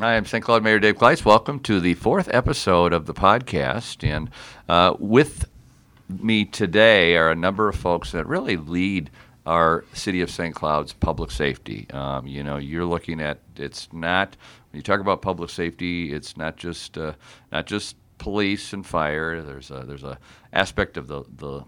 Hi, I'm St. Cloud Mayor Dave Kleis. Welcome to the fourth episode of the podcast. And uh, with me today are a number of folks that really lead our City of St. Cloud's public safety. Um, you know, you're looking at it's not when you talk about public safety, it's not just uh, not just police and fire. There's a, there's a aspect of the the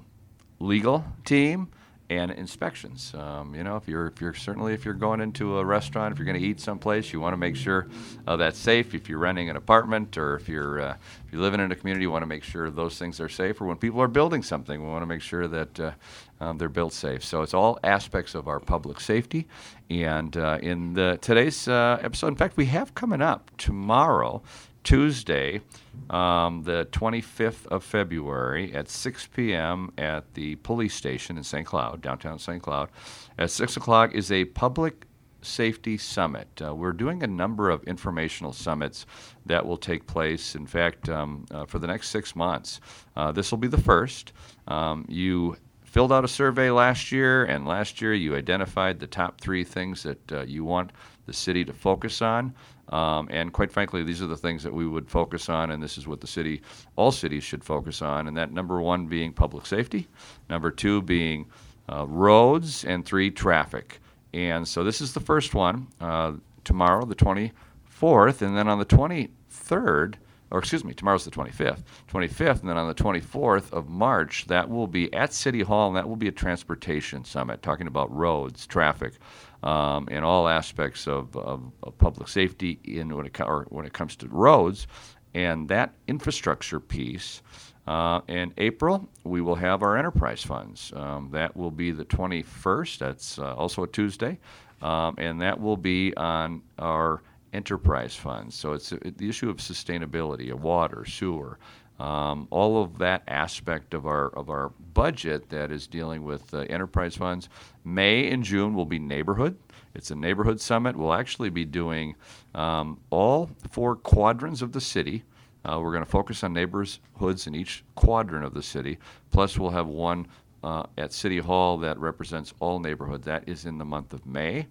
legal team and inspections. Um, you know, if you're if you're certainly if you're going into a restaurant, if you're going to eat someplace, you want to make sure uh, that's safe. If you're renting an apartment or if you're uh, if you're living in a community, you want to make sure those things are safe. Or when people are building something, we want to make sure that uh, um, they're built safe. So it's all aspects of our public safety. And uh, in the today's uh, episode, in fact, we have coming up tomorrow. Tuesday, um, the 25th of February at 6 p.m. at the police station in St. Cloud, downtown St. Cloud. At 6 o'clock is a public safety summit. Uh, we're doing a number of informational summits that will take place, in fact, um, uh, for the next six months. Uh, this will be the first. Um, you filled out a survey last year, and last year you identified the top three things that uh, you want the city to focus on. Um, and quite frankly, these are the things that we would focus on, and this is what the city, all cities should focus on. And that number one being public safety, number two being uh, roads, and three, traffic. And so this is the first one uh, tomorrow, the 24th, and then on the 23rd, or excuse me, tomorrow's the 25th, 25th, and then on the 24th of March, that will be at City Hall, and that will be a transportation summit talking about roads, traffic, um, in all aspects of, of, of, public safety in when it, or when it comes to roads. And that infrastructure piece, uh, in April, we will have our enterprise funds. Um, that will be the 21st. That's uh, also a Tuesday. Um, and that will be on our enterprise funds. So it's the issue of sustainability, of water, sewer, um, all of that aspect of our of our budget that is dealing with uh, enterprise funds. May and June will be neighborhood. It's a neighborhood summit. We'll actually be doing um, all four quadrants of the city. Uh, we're going to focus on neighborhoods in each quadrant of the city. Plus, we'll have one uh, at City Hall that represents all neighborhoods. That is in the month of May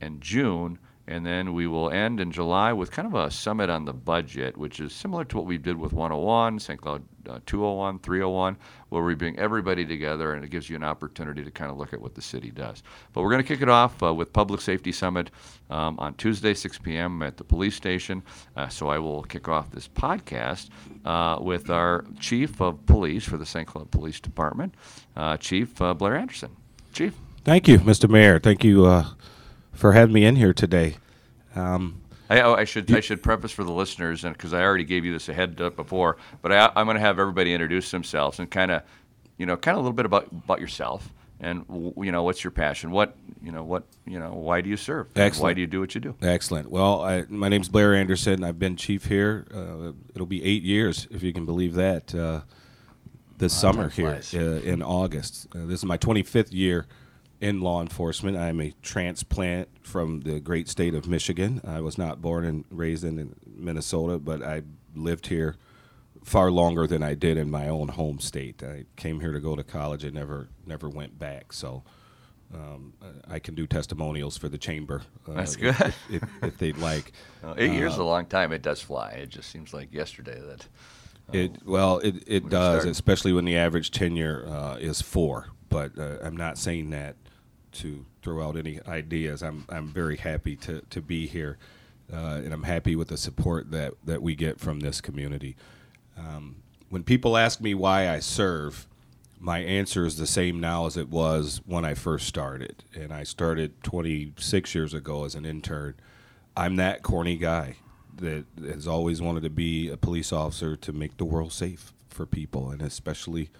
and June and then we will end in July with kind of a summit on the budget, which is similar to what we did with 101, St. Cloud uh, 201, 301, where we bring everybody together and it gives you an opportunity to kind of look at what the city does. But we're going to kick it off uh, with Public Safety Summit um, on Tuesday, 6 p.m. at the police station. Uh, so I will kick off this podcast uh, with our Chief of Police for the St. Cloud Police Department, uh, Chief uh, Blair Anderson. Chief. Thank you, Mr. Mayor. Thank you for having me in here today. Um, I, oh, I, should I should preface for the listeners, and because I already gave you this ahead up before, but I, am going to have everybody introduce themselves and kind of, you know, kind of a little bit about about yourself and you know what's your passion, what you know, what you know, why do you serve? Excellent. Why do you do what you do? Excellent. Well, I, my name's Blair Anderson. I've been chief here. Uh, it'll be eight years, if you can believe that. Uh, this wow, summer here uh, in August. Uh, this is my 25th year in law enforcement. I'm a transplant from the great state of Michigan. I was not born and raised in Minnesota, but I lived here far longer than I did in my own home state. I came here to go to college and never never went back. So um, I can do testimonials for the chamber. Uh, That's good. If, if, if they'd like. Well, eight uh, years is a uh, long time. It does fly. It just seems like yesterday that. Uh, it well, it, it does, especially when the average tenure uh, is four. But uh, I'm not saying that to throw out any ideas. I'm I'm very happy to to be here, uh, and I'm happy with the support that that we get from this community. Um, when people ask me why I serve, my answer is the same now as it was when I first started, and I started 26 years ago as an intern. I'm that corny guy that has always wanted to be a police officer to make the world safe for people, and especially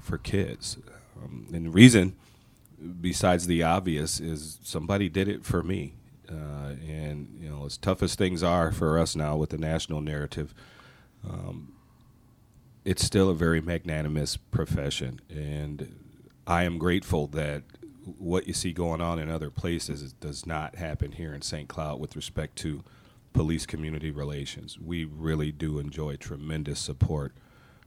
for kids. Um, and the reason besides the obvious, is somebody did it for me. Uh, and you know, as tough as things are for us now with the national narrative, um, it's still a very magnanimous profession, and I am grateful that what you see going on in other places does not happen here in St. Cloud with respect to police community relations. We really do enjoy tremendous support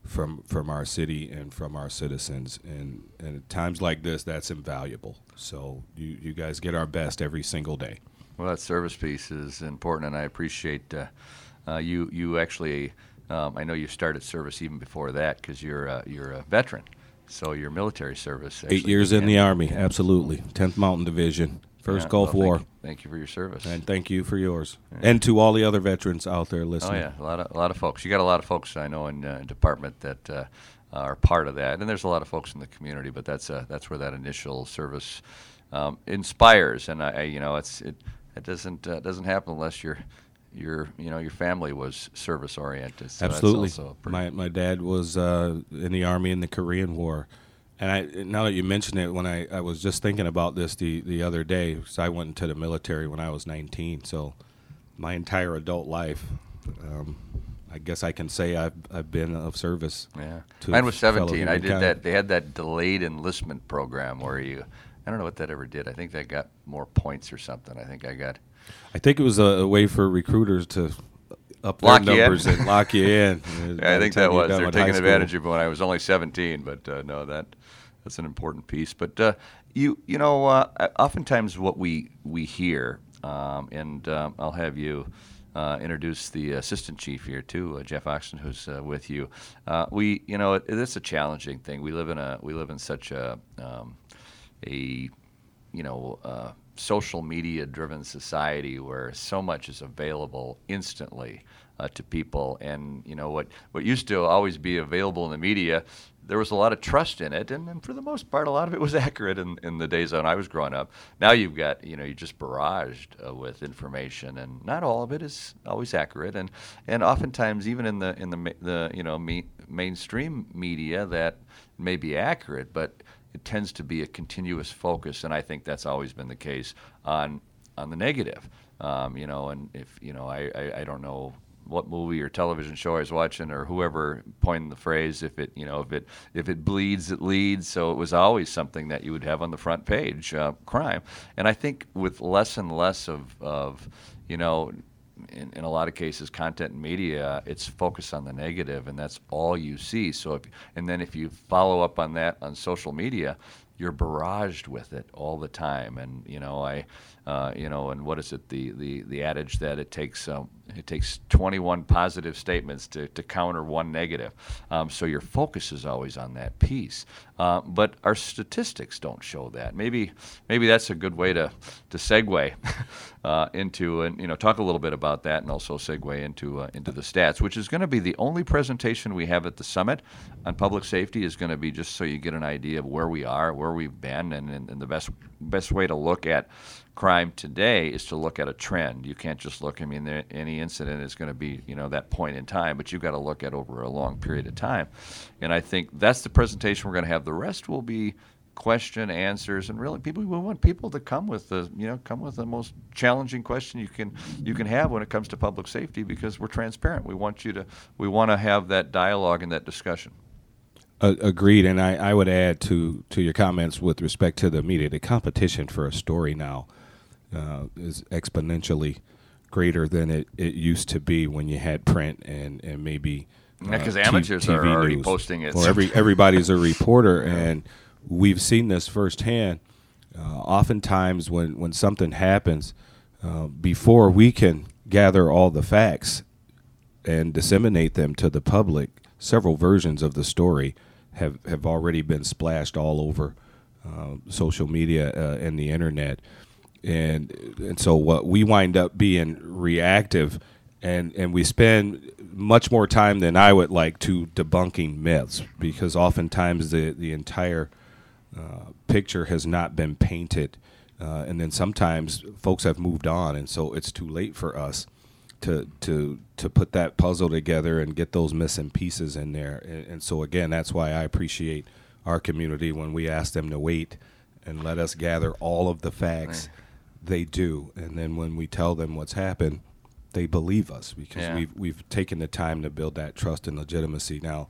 from from our city and from our citizens. And, and at times like this, that's invaluable. So you, you guys get our best every single day. Well, that service piece is important, and I appreciate uh, uh, you. You actually, um, I know you started service even before that because you're uh, you're a veteran, so your military service. Eight years in the Army, absolutely. 10th Mountain Division, First Yeah, Gulf well, War. Thank, thank you for your service. And thank you for yours, and to all the other veterans out there Oh listening. yeah, a lot of a lot of folks. You got a lot of folks I know in uh, department that uh, are part of that, and there's a lot of folks in the community. But that's uh, that's where that initial service um, inspires, and I, I you know it's it it doesn't uh, doesn't happen unless your your you know your family was service oriented. So Absolutely. My my dad was uh, in the army in the Korean War, and I now that you mention it, when I, I was just thinking about this the the other day, because I went into the military when I was 19, so my entire adult life, um, I guess I can say I've I've been of service. Yeah, mine was 17. I did that. They had that delayed enlistment program where you, I don't know what that ever did. I think that got more points or something. I think I got. I think it was a, a way for recruiters to up their Lock numbers and lock you in. Yeah, I think that was. They're taking advantage of when I was only 17, but uh, no, that that's an important piece. But uh, you you know, uh, oftentimes what we we hear, um, and um, I'll have you. Uh, introduce the assistant chief here too, uh, Jeff Oxton, who's uh, with you. Uh, we, you know, it, it's a challenging thing. We live in a we live in such a um, a you know, uh, social media driven society where so much is available instantly uh, to people. And, you know, what, what used to always be available in the media, there was a lot of trust in it. And, and for the most part, a lot of it was accurate in, in the days when I was growing up. Now you've got, you know, you're just barraged uh, with information, and not all of it is always accurate. And, and oftentimes, even in the, in the, the you know, me, mainstream media, that may be accurate, but it tends to be a continuous focus, and I think that's always been the case on on the negative. Um, you know, and if you know, I, I, I don't know what movie or television show I was watching or whoever coined the phrase. If it you know if it if it bleeds, it leads. So it was always something that you would have on the front page, uh, crime. And I think with less and less of of you know in, in a lot of cases, content and media, it's focused on the negative, and that's all you see. So, if, and then if you follow up on that on social media, you're barraged with it all the time. And you know, I, uh, you know, and what is it? The the the adage that it takes um, it takes 21 positive statements to, to counter one negative. Um, so your focus is always on that piece. Uh, but our statistics don't show that. Maybe maybe that's a good way to to segue uh, into and you know talk a little bit about that, and also segue into uh, into the stats, which is going to be the only presentation we have at the summit on public safety. Is going to be just so you get an idea of where we are, where we've been, and, and, and the best best way to look at crime today is to look at a trend. You can't just look. I mean, there, any incident is going to be you know that point in time, but you've got to look at over a long period of time. And I think that's the presentation we're going to have. The rest will be question answers and really people we want people to come with the you know come with the most challenging question you can you can have when it comes to public safety because we're transparent we want you to we want to have that dialogue and that discussion Uh, agreed, and I, I would add to to your comments with respect to the media. The competition for a story now uh, is exponentially greater than it, it used to be when you had print and and maybe Yeah, 'cause T- amateurs are TV already news. posting it. Or every everybody's a reporter, and we've seen this firsthand. Uh, oftentimes, when when something happens, uh, before we can gather all the facts and disseminate them to the public, several versions of the story have, have already been splashed all over uh, social media uh, and the internet. And and so what we wind up being reactive and and we spend much more time than I would like to debunking myths because oftentimes the the entire uh, picture has not been painted uh, and then sometimes folks have moved on and so it's too late for us to to to put that puzzle together and get those missing pieces in there. And, and so again, that's why I appreciate our community when we ask them to wait and let us gather all of the facts. They do, and then when we tell them what's happened, they believe us because Yeah. we've we've taken the time to build that trust and legitimacy. Now,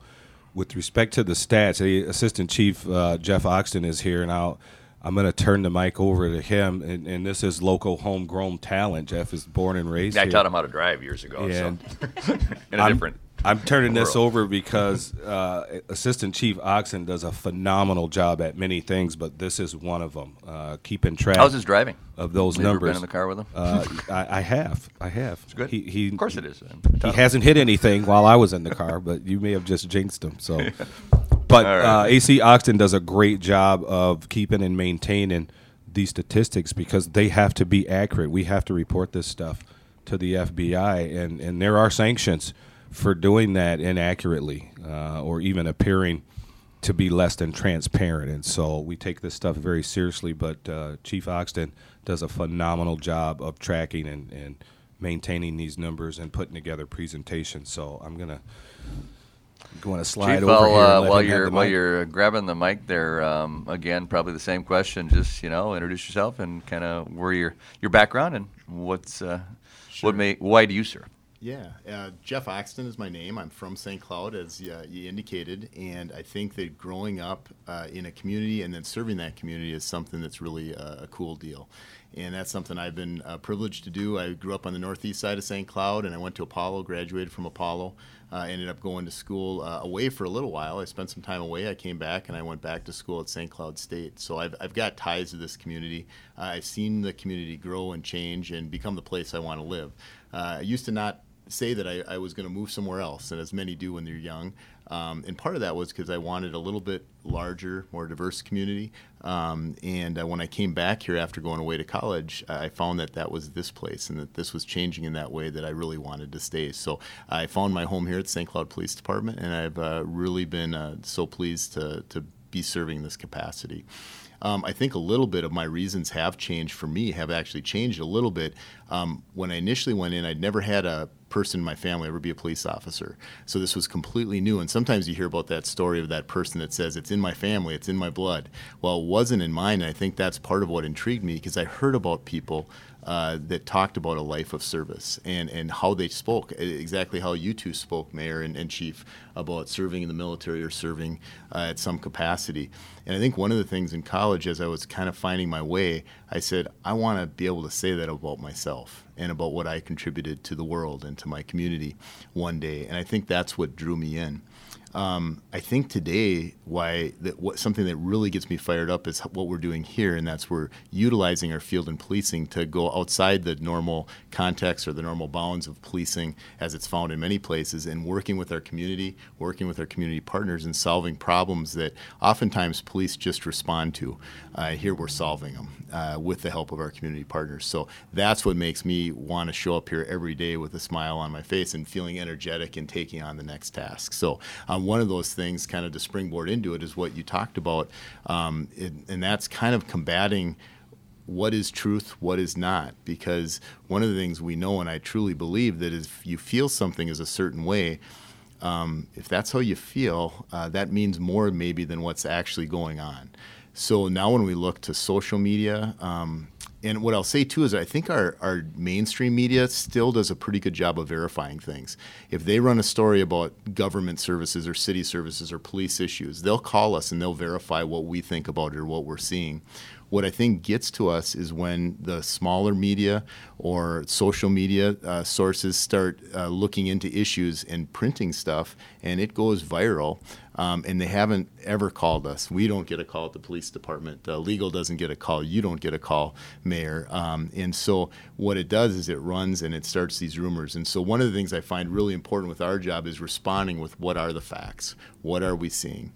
with respect to the stats, the Assistant Chief uh, Jeff Oxton is here, and I'll. I'm going to turn the mic over to him, and, and this is local homegrown talent. Jeff is born and raised I here. taught him how to drive years ago And so in a I'm- different I'm turning this over because uh, Assistant Chief Oxton does a phenomenal job at many things, but this is one of them. Uh, keeping track. How's his driving? Of those Have numbers. been in the car with him? Uh, I, I, have. I have. It's good. He, he, of course it is. He hasn't hit anything while I was in the car, but you may have just jinxed him. So, but right. uh, AC Oxton does a great job of keeping and maintaining these statistics because they have to be accurate. We have to report this stuff to the FBI, and, and there are sanctions for doing that inaccurately uh, or even appearing to be less than transparent. And so we take this stuff very seriously. But uh, Chief Oxton does a phenomenal job of tracking and, and maintaining these numbers and putting together presentations. So I'm gonna going to slide Chief, over here uh, while you're while you're grabbing the mic there. Um, again, probably the same question. Just you know, introduce yourself and kind of where your your background and what's uh, sure. what may why do you serve? Yeah, uh, Jeff Oxton is my name. I'm from St. Cloud, as uh, you indicated, and I think that growing up uh, in a community and then serving that community is something that's really a cool deal. And that's something I've been uh, privileged to do. I grew up on the northeast side of St. Cloud, and I went to Apollo, graduated from Apollo, uh, ended up going to school uh, away for a little while. I spent some time away. I came back, and I went back to school at St. Cloud State. So I've, I've got ties to this community. I've seen the community grow and change and become the place I want to live. I used to not say that I, I was going to move somewhere else, and as many do when they're young. Um, and part of that was because I wanted a little bit larger, more diverse community. Um, and uh, when I came back here after going away to college, I found that that was this place and that this was changing in that way that I really wanted to stay. So I found my home here at St. Cloud Police Department, and I've uh, really been uh, so pleased to, to be serving this capacity. Um, I think a little bit of my reasons have changed for me, have actually changed a little bit. Um, when I initially went in, I'd never had a person in my family ever be a police officer. So this was completely new. And sometimes you hear about that story of that person that says, it's in my family, it's in my blood. Well, it wasn't in mine. And I think that's part of what intrigued me because I heard about people uh, that talked about a life of service and, and how they spoke, exactly how you two spoke, Mayor and, and Chief, about serving in the military or serving uh, at some capacity. And I think one of the things in college, as I was kind of finding my way, I said, I want to be able to say that about myself and about what I contributed to the world and to my community one day. And I think that's what drew me in. Um, I think today, why that what something that really gets me fired up is what we're doing here, and that's we're utilizing our field and policing to go outside the normal context or the normal bounds of policing as it's found in many places, and working with our community, working with our community partners, and solving problems that oftentimes police just respond to. Uh, here we're solving them uh, with the help of our community partners. So that's what makes me want to show up here every day with a smile on my face and feeling energetic and taking on the next task. So. Um, one of those things, kind of to springboard into it, is what you talked about, um, it, and that's kind of combating what is truth, what is not. Because one of the things we know, and I truly believe, that if you feel something is a certain way, um, if that's how you feel, uh, that means more maybe than what's actually going on. So now when we look to social media, um, and what I'll say too is I think our, our mainstream media still does a pretty good job of verifying things. If they run a story about government services or city services or police issues, they'll call us and they'll verify what we think about it or what we're seeing. What I think gets to us is when the smaller media or social media uh, sources start uh, looking into issues and printing stuff, and it goes viral. Um, and they haven't ever called us. We don't get a call at the police department. Uh, legal doesn't get a call. You don't get a call, Mayor. Um, and so what it does is it runs and it starts these rumors. And so one of the things I find really important with our job is responding with what are the facts? What are we seeing?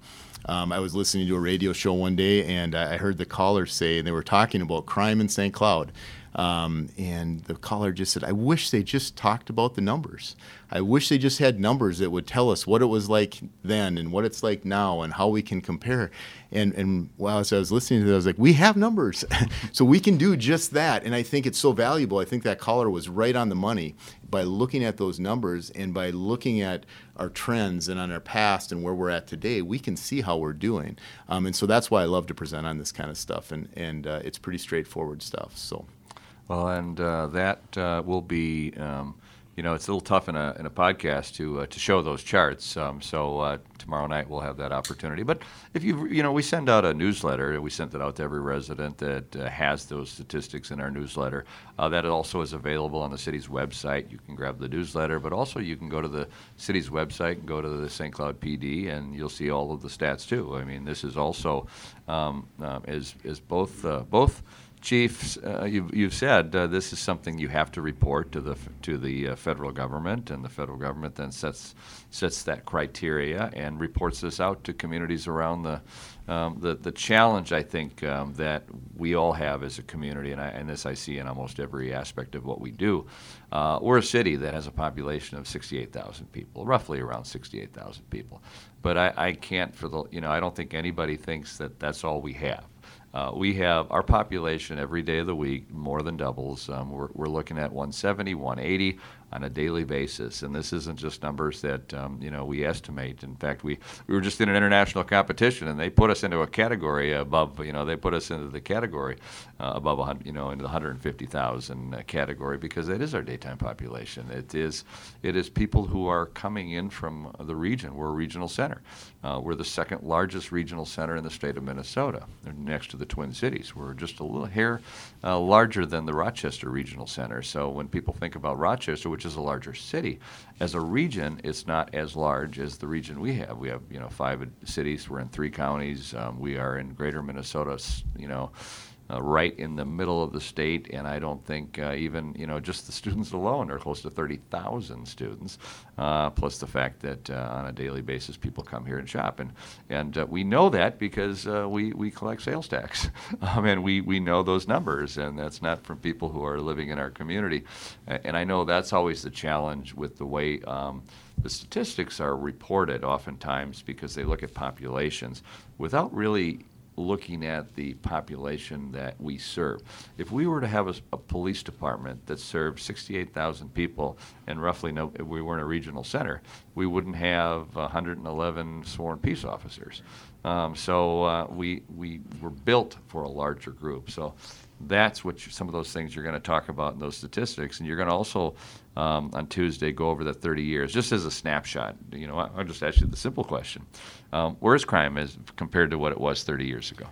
Um, I was listening to a radio show one day and I heard the caller say, and they were talking about crime in St. Cloud. Um, and the caller just said, I wish they just talked about the numbers. I wish they just had numbers that would tell us what it was like then and what it's like now and how we can compare. And, and while I was listening to that, I was like, we have numbers. so we can do just that. And I think it's so valuable. I think that caller was right on the money by looking at those numbers and by looking at our trends and on our past and where we're at today, we can see how we're doing. Um, and so that's why I love to present on this kind of stuff. And, and uh, it's pretty straightforward stuff. So. Well, and uh, that uh, will be um, you know, it's a little tough in a, in a podcast to uh, to show those charts. Um, so uh, tomorrow night we'll have that opportunity. But if you you know, we send out a newsletter. We sent it out to every resident that uh, has those statistics in our newsletter. Uh, that also is available on the city's website. You can grab the newsletter, but also you can go to the city's website and go to the St. Cloud PD, and you'll see all of the stats too. I mean, this is also um, is both both Chief, uh, you've, you've said uh, this is something you have to report to the to the uh, federal government, and the federal government then sets sets that criteria and reports this out to communities around the um, the, the challenge I think um, that we all have as a community, and, I, and this I see in almost every aspect of what we do. Uh, we're a city that has a population of 68,000 people, roughly around 68,000 people. But I, I can't for the you know I don't think anybody thinks that that's all we have. Uh, we have our population every day of the week more than doubles. Um, we're, we're looking at 170, 180 on a daily basis. And this isn't just numbers that um, you know we estimate. In fact, we, we were just in an international competition, and they put us into a category above. You know, they put us into the category uh, above, you know, into the 150,000 uh, category because it is our daytime population. It is it is people who are coming in from the region. We're a regional center. Uh, we're the second largest regional center in the state of Minnesota, next to the Twin Cities. We're just a little hair uh, larger than the Rochester Regional Center. So when people think about Rochester, which is a larger city. As a region, it's not as large as the region we have. We have, you know, five cities. We're in three counties. Um, we are in greater Minnesota, you know, uh, right in the middle of the state, and I don't think uh, even you know just the students alone are close to 30,000 students, uh, plus the fact that uh, on a daily basis people come here and shop, and and uh, we know that because uh, we we collect sales tax, um, and we we know those numbers, and that's not from people who are living in our community, and I know that's always the challenge with the way. Um, the statistics are reported oftentimes because they look at populations without really looking at the population that we serve. If we were to have a, a police department that served 68,000 people and roughly no, if we weren't a regional center, we wouldn't have 111 sworn peace officers. Um, so uh, we we were built for a larger group. So that's what you, some of those things you're going to talk about in those statistics, and you're going to also um, on Tuesday go over the 30 years, just as a snapshot. You know, I'll just ask you the simple question: um, Where is crime as compared to what it was 30 years ago?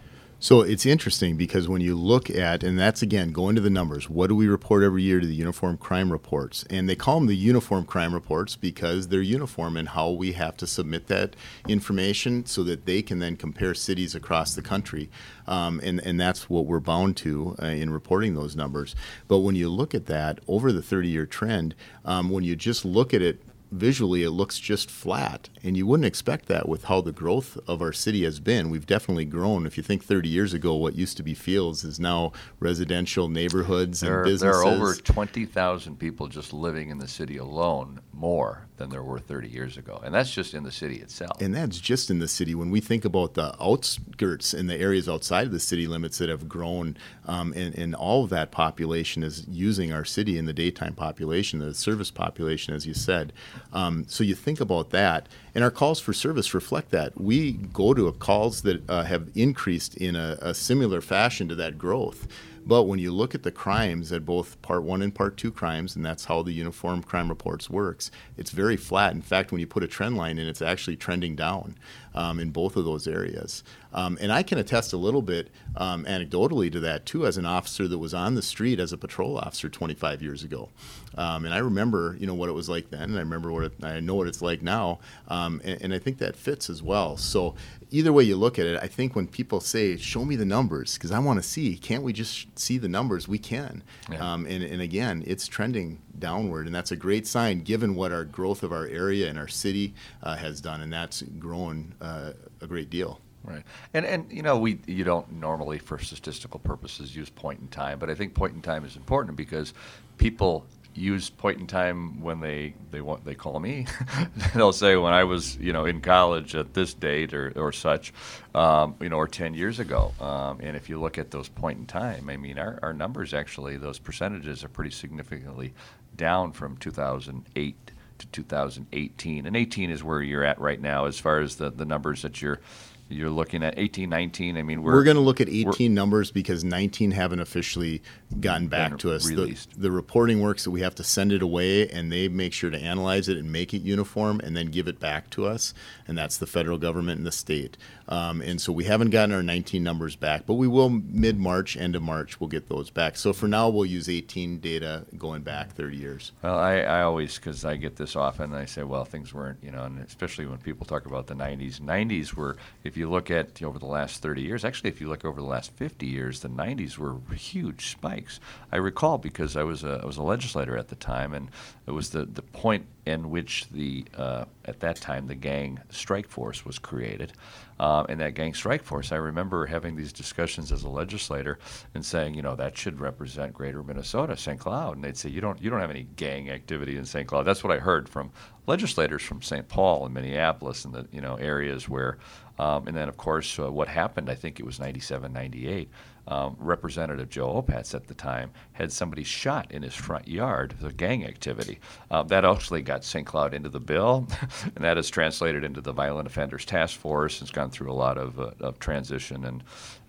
So it's interesting because when you look at, and that's again going to the numbers, what do we report every year to the uniform crime reports? And they call them the uniform crime reports because they're uniform in how we have to submit that information so that they can then compare cities across the country. Um, and, and that's what we're bound to uh, in reporting those numbers. But when you look at that over the 30 year trend, um, when you just look at it visually it looks just flat and you wouldn't expect that with how the growth of our city has been. We've definitely grown. If you think 30 years ago what used to be fields is now residential neighborhoods and there, businesses there are over 20,000 people just living in the city alone more than there were 30 years ago and that's just in the city itself and that's just in the city when we think about the outskirts and the areas outside of the city limits that have grown um, and, and all of that population is using our city in the daytime population the service population as you said um, so you think about that, and our calls for service reflect that. We go to calls that uh, have increased in a, a similar fashion to that growth. But when you look at the crimes at both part one and part two crimes, and that's how the uniform crime reports works, it's very flat. In fact, when you put a trend line in, it's actually trending down um, in both of those areas. Um, and I can attest a little bit um, anecdotally to that too, as an officer that was on the street as a patrol officer 25 years ago. Um, and I remember, you know, what it was like then, and I remember what it, I know what it's like now, um, and, and I think that fits as well. So either way you look at it, I think when people say, "Show me the numbers," because I want to see, can't we just see the numbers? We can. Yeah. Um, and, and again, it's trending downward, and that's a great sign given what our growth of our area and our city uh, has done, and that's grown uh, a great deal. Right, and and you know we you don't normally for statistical purposes use point in time, but I think point in time is important because people use point in time when they they want they call me. They'll say when I was you know in college at this date or or such, um, you know, or ten years ago. Um, and if you look at those point in time, I mean, our our numbers actually those percentages are pretty significantly down from 2008 to 2018, and 18 is where you're at right now as far as the the numbers that you're you're looking at 18, 19. I mean, we're, we're going to look at 18 numbers because 19 haven't officially gotten back to us. The, the, reporting works that we have to send it away, and they make sure to analyze it and make it uniform, and then give it back to us. And that's the federal government and the state. Um, and so we haven't gotten our 19 numbers back, but we will mid March, end of March, we'll get those back. So for now, we'll use 18 data going back 30 years. Well, I, I always, because I get this often, I say, well, things weren't, you know, and especially when people talk about the 90s. 90s were, if you look at over the last 30 years, actually, if you look over the last 50 years, the 90s were huge spikes. I recall because I was a, I was a legislator at the time, and it was the, the point in which the uh, at that time the gang strike force was created. Um, and that gang strike force, I remember having these discussions as a legislator and saying, you know, that should represent Greater Minnesota, St. Cloud. And they'd say, you don't, you don't have any gang activity in St. Cloud. That's what I heard from legislators from St. Paul and Minneapolis and the you know areas where, um, and then of course uh, what happened. I think it was 97, 98 um, Representative Joe Opatz at the time had somebody shot in his front yard, the gang activity. Uh, that actually got St. Cloud into the bill, and that is translated into the Violent Offenders Task Force. It's gone through a lot of, uh, of transition and,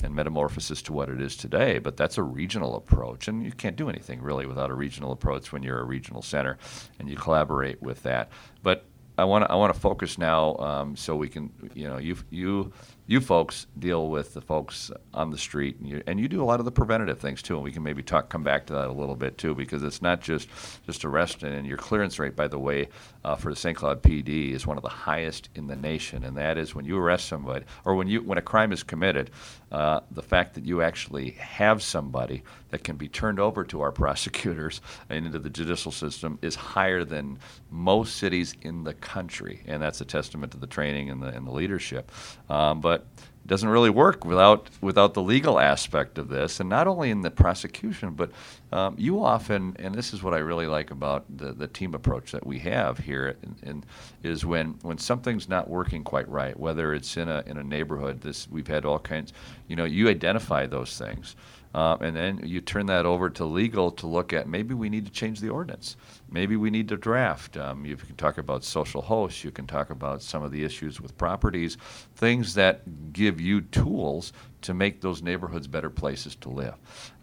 and metamorphosis to what it is today, but that's a regional approach, and you can't do anything really without a regional approach when you're a regional center, and you collaborate with that. But I want to I want to focus now, um, so we can, you know, you you you folks deal with the folks on the street, and you, and you do a lot of the preventative things too. And we can maybe talk, come back to that a little bit too, because it's not just just arresting. And your clearance rate, by the way, uh, for the St. Cloud PD is one of the highest in the nation. And that is when you arrest somebody, or when you when a crime is committed, uh, the fact that you actually have somebody that can be turned over to our prosecutors and into the judicial system is higher than most cities in the country. And that's a testament to the training and the and the leadership. Um, but doesn't really work without without the legal aspect of this, and not only in the prosecution, but um, you often, and this is what I really like about the, the team approach that we have here, and, is when when something's not working quite right, whether it's in a in a neighborhood. This we've had all kinds, you know, you identify those things. Uh, and then you turn that over to legal to look at maybe we need to change the ordinance. Maybe we need to draft. Um, you can talk about social hosts. You can talk about some of the issues with properties, things that give you tools to make those neighborhoods better places to live.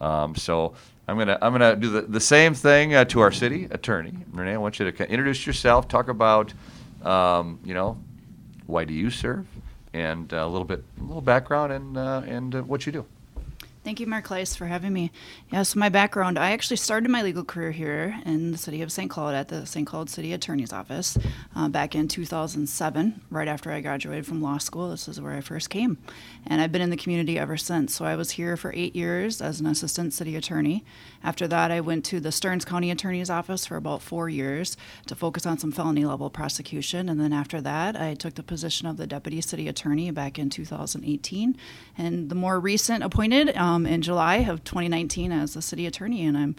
Um, so I'm gonna I'm gonna do the, the same thing uh, to our city attorney. Renee, I want you to introduce yourself. Talk about um, you know why do you serve, and uh, a little bit a little background and uh, and uh, what you do. Thank you, Mark Kleis, for having me. Yeah, so my background, I actually started my legal career here in the city of St. Cloud at the St. Cloud City Attorney's Office uh, back in 2007, right after I graduated from law school. This is where I first came. And I've been in the community ever since. So I was here for eight years as an assistant city attorney. After that, I went to the Stearns County Attorney's Office for about four years to focus on some felony level prosecution. And then after that, I took the position of the deputy city attorney back in 2018. And the more recent appointed, um, um, in July of 2019 as the city attorney, and I'm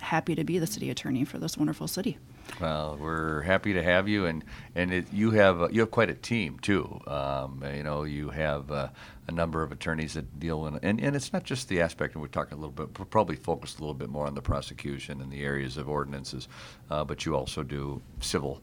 happy to be the city attorney for this wonderful city. Well, we're happy to have you, and and it, you have uh, you have quite a team too. Um, you know, you have uh, a number of attorneys that deal in, and, and it's not just the aspect, and we're talking a little bit, we're probably focused a little bit more on the prosecution and the areas of ordinances, uh, but you also do civil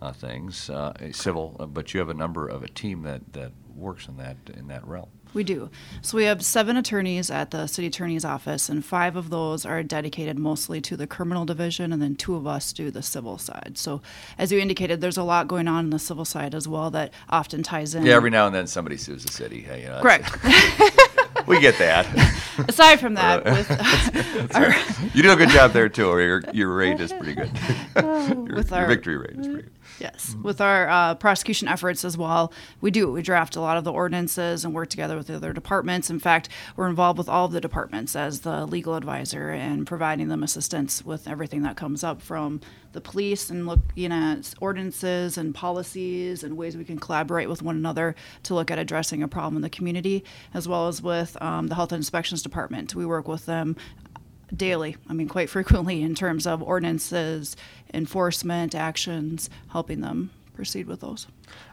uh, things, uh, civil, uh, but you have a number of a team that that works in that in that realm. We do. So we have seven attorneys at the city attorney's office, and five of those are dedicated mostly to the criminal division, and then two of us do the civil side. So, as you indicated, there's a lot going on in the civil side as well that often ties in. Yeah, every now and then somebody sues the city. Hey, You know, Correct. we get that. Aside from that, with our, you do a good job there too. Your your rate is pretty good. your, with our, your victory rate is pretty good. Yes, with our uh, prosecution efforts as well, we do. We draft a lot of the ordinances and work together with the other departments. In fact, we're involved with all of the departments as the legal advisor and providing them assistance with everything that comes up from the police and looking at ordinances and policies and ways we can collaborate with one another to look at addressing a problem in the community, as well as with um, the health inspections department. We work with them daily, I mean, quite frequently, in terms of ordinances, enforcement actions, helping them proceed with those.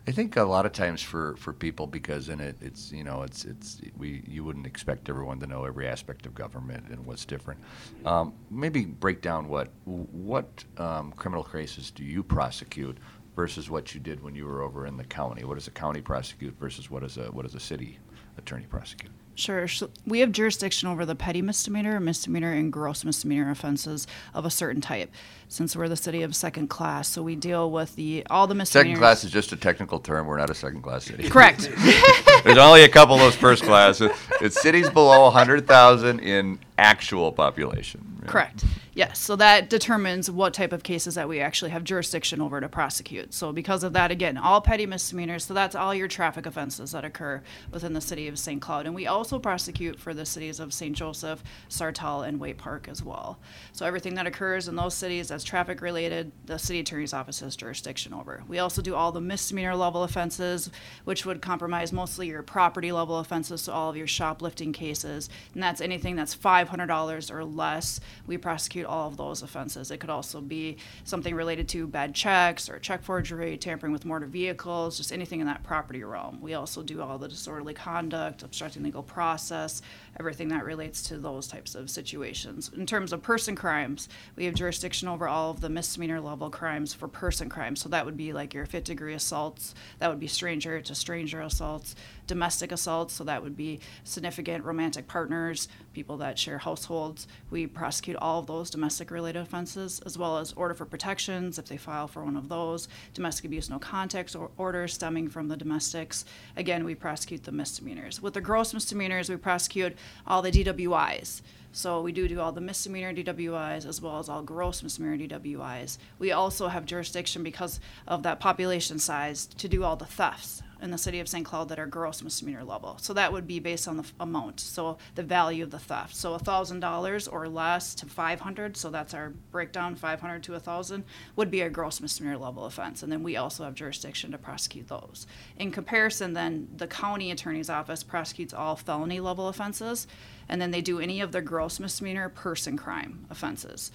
I think a lot of times for, for people because in it it's you know it's it's we you wouldn't expect everyone to know every aspect of government and what's different. Um, maybe break down what what um, criminal cases do you prosecute versus what you did when you were over in the county? What does a county prosecute versus what does a what does a city attorney prosecute? Sure. We have jurisdiction over the petty misdemeanor, misdemeanor, and gross misdemeanor offenses of a certain type. Since we're the city of second class, so we deal with the all the misdemeanors. Second class is just a technical term. We're not a second class city. Correct. There's only a couple of those first class. It's cities below 100,000 in actual population. Correct. Yes. So that determines what type of cases that we actually have jurisdiction over to prosecute. So because of that, again, all petty misdemeanors. So that's all your traffic offenses that occur within the city of St. Cloud, and we also prosecute for the cities of St. Joseph, Sartell, and Waite Park as well. So everything that occurs in those cities that's traffic related, the city attorney's office has jurisdiction over. We also do all the misdemeanor level offenses, which would compromise mostly your property level offenses, so all of your shoplifting cases, and that's anything that's $500 or less. We prosecute all of those offenses. It could also be something related to bad checks or check forgery, tampering with motor vehicles, just anything in that property realm. We also do all the disorderly conduct, obstructing legal process, everything that relates to those types of situations. In terms of person crimes, we have jurisdiction over all of the misdemeanor level crimes for person crimes. So that would be like your fifth degree assaults, that would be stranger to stranger assaults, domestic assaults, so that would be significant romantic partners, people that share households. We prosecute all of those domestic related offenses, as well as order for protections if they file for one of those, domestic abuse no contact or orders stemming from the domestics. Again, we prosecute the misdemeanors. With the gross misdemeanors, we prosecute all the DWIs. So we do do all the misdemeanor DWIs as well as all gross misdemeanor DWIs. We also have jurisdiction because of that population size to do all the thefts in the city of St. Cloud that are gross misdemeanor level. So that would be based on the f- amount, so the value of the theft. So thousand dollars or less to five hundred, so that's our breakdown, five hundred to a thousand, would be a gross misdemeanor level offense. And then we also have jurisdiction to prosecute those. In comparison, then the county attorney's office prosecutes all felony level offenses, and then they do any of the gross misdemeanor person crime offenses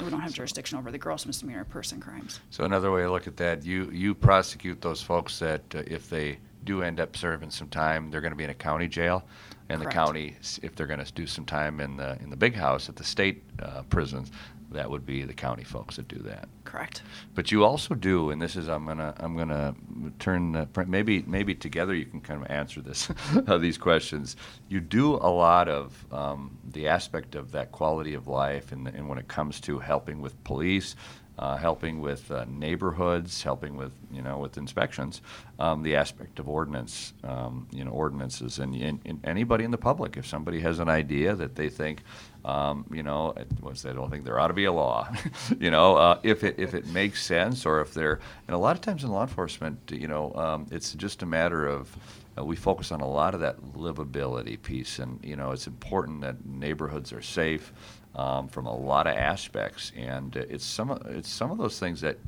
we don't have jurisdiction over the gross misdemeanor person crimes. So another way to look at that, you you prosecute those folks that uh, if they do end up serving some time, they're going to be in a county jail, and Correct. the county, if they're going to do some time in the in the big house at the state uh, prisons, that would be the county folks that do that. Correct. But you also do, and this is I'm gonna I'm gonna turn the, maybe maybe together you can kind of answer this these questions. You do a lot of um, the aspect of that quality of life, and, and when it comes to helping with police. Uh, helping with uh, neighborhoods, helping with you know with inspections, um, the aspect of ordinance, um, you know ordinances, and, and, and anybody in the public, if somebody has an idea that they think um, you know, was they don't think there ought to be a law. you know, uh, if it if it makes sense, or if they're, and a lot of times in law enforcement, you know, um, it's just a matter of. Uh, we focus on a lot of that livability piece, and you know it's important that neighborhoods are safe um, from a lot of aspects, and uh, it's some of, it's some of those things that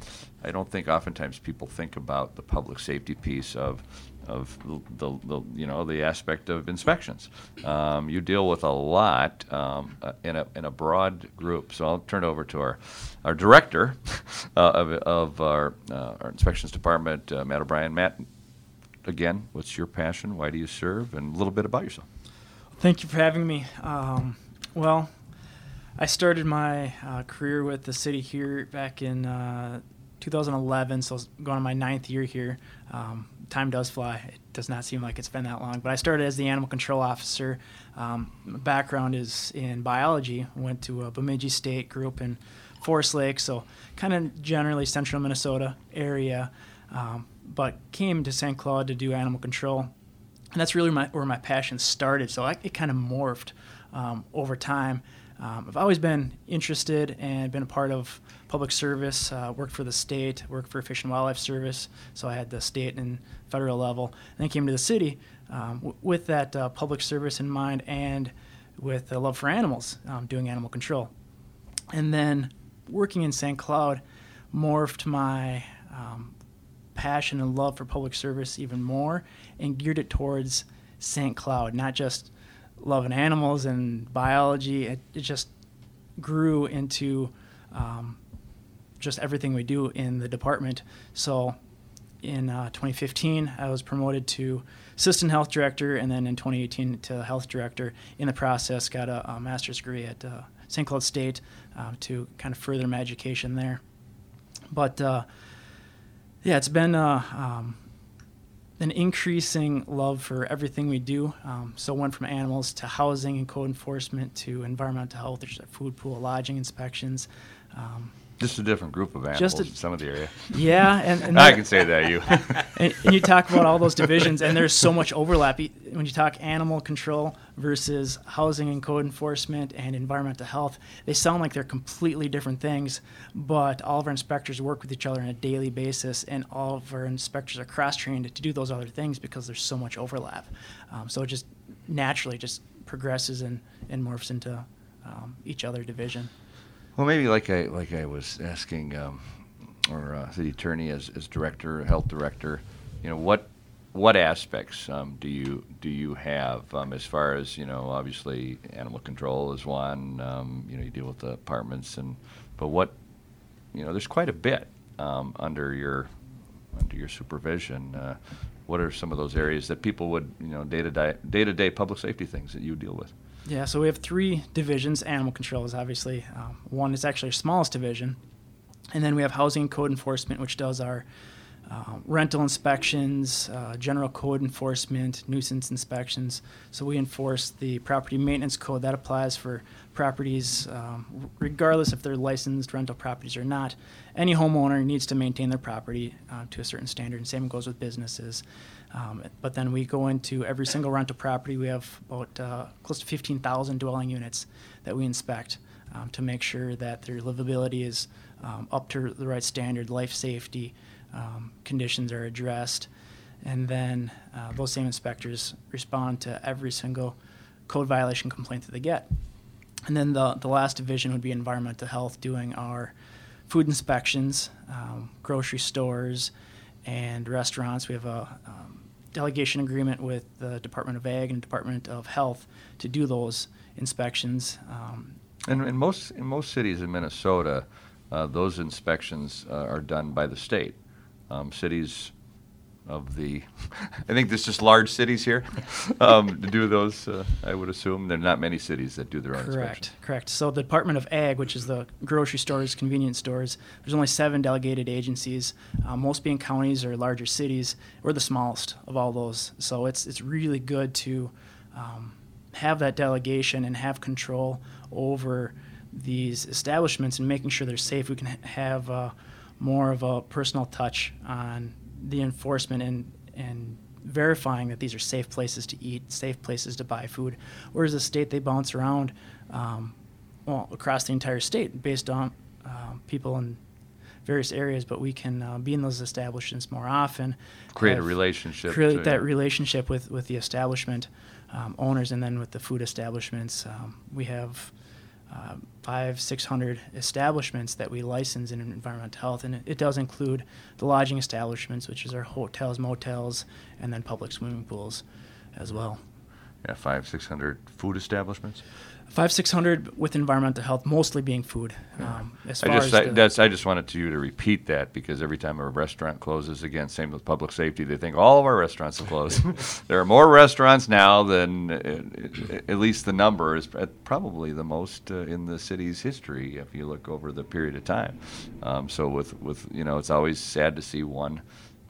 I don't think oftentimes people think about the public safety piece of of the, the, you know the aspect of inspections. Um, you deal with a lot um, uh, in a in a broad group. So I'll turn it over to our our director uh, of, of our uh, our inspections department, uh, Matt O'Brien. Matt, again, what's your passion? Why do you serve? And a little bit about yourself. Thank you for having me. Um, well, I started my uh, career with the city here back in uh, 2011, so going on my ninth year here. Um, time does fly. It does not seem like it's been that long. But I started as the animal control officer. Um, my background is in biology. Went to a Bemidji State, grew up in Forest Lake, so kind of generally central Minnesota area. Um, but came to St. Cloud to do animal control, and that's really my, where my passion started. So I, it kind of morphed um, over time. Um, I've always been interested and been a part of public service. Uh, worked for the state, worked for Fish and Wildlife Service, so I had the state and federal level. And then came to the city um, w- with that uh, public service in mind and with a love for animals, um, doing animal control. And then working in St. Cloud morphed my um, passion and love for public service even more and geared it towards St. Cloud, not just loving animals and biology. It, it just grew into um, just everything we do in the department. So in uh, 2015, I was promoted to assistant health director, and then in 2018 to health director. In the process, got a, a master's degree at uh, St. Cloud State uh, to kind of further my education there. But uh, Yeah, it's been uh, um, an increasing love for everything we do. Um, so went from animals to housing and code enforcement to environmental health, there's food pool, lodging inspections. Um, just a different group of animals just a, in some of the area. Yeah, and, and I can say that you. and, and, you talk about all those divisions, and there's so much overlap. When you talk animal control versus housing and code enforcement and environmental health, they sound like they're completely different things. But all of our inspectors work with each other on a daily basis, and all of our inspectors are cross-trained to do those other things because there's so much overlap. Um, so it just naturally just progresses and, and morphs into um, each other division. Well, maybe like I like I was asking, um, or uh, city attorney as, as director, health director, you know what what aspects um, do you do you have um, as far as you know? Obviously, animal control is one. Um, you know, you deal with the apartments, and but what you know, there's quite a bit um, under your under your supervision. Uh, what are some of those areas that people would you know day to day day to day public safety things that you deal with? Yeah, so we have three divisions. Animal control is obviously um, one It's actually our smallest division, and then we have housing code enforcement, which does our uh, rental inspections, uh, general code enforcement, nuisance inspections. So we enforce the property maintenance code that applies for properties, um, regardless if they're licensed rental properties or not. Any homeowner needs to maintain their property uh, to a certain standard, and same goes with businesses. Um, but then we go into every single rental property. We have about uh, close to 15,000 dwelling units that we inspect um, to make sure that their livability is um, up to the right standard, life safety um, conditions are addressed, and then uh, those same inspectors respond to every single code violation complaint that they get. And then the, the last division would be environmental health, doing our food inspections, um, grocery stores, and restaurants. We have a um, delegation agreement with the Department of Ag and Department of Health to do those inspections. Um, and in most in most cities in Minnesota, uh, those inspections uh, are done by the state. Um, cities of the, I think there's just large cities here um, to do those. Uh, I would assume there are not many cities that do their own Correct, correct. So the Department of Ag, which is the grocery stores, convenience stores, there's only seven delegated agencies. Uh, most being counties or larger cities. We're the smallest of all those. So it's it's really good to um, have that delegation and have control over these establishments and making sure they're safe. We can have uh, more of a personal touch on the enforcement and and verifying that these are safe places to eat, safe places to buy food. Whereas the state, they bounce around um, well, across the entire state based on uh, people in various areas, but we can uh, be in those establishments more often. Create a relationship. Create that relationship with, with the establishment um, owners and then with the food establishments. Um, we have five, six hundred establishments that we license in environmental health, and it, it, does include the lodging establishments, which is our hotels, motels, and then public swimming pools as well. Yeah, five, six hundred food establishments five six hundred with environmental health, mostly being food. Um, as far I just, as I, that's, I just wanted to you to repeat that because every time a restaurant closes, again, same with public safety, they think all of our restaurants are closed. there are more restaurants now than, uh, at least the number is probably the most uh, in the city's history if you look over the period of time. Um, so with, with you know, it's always sad to see one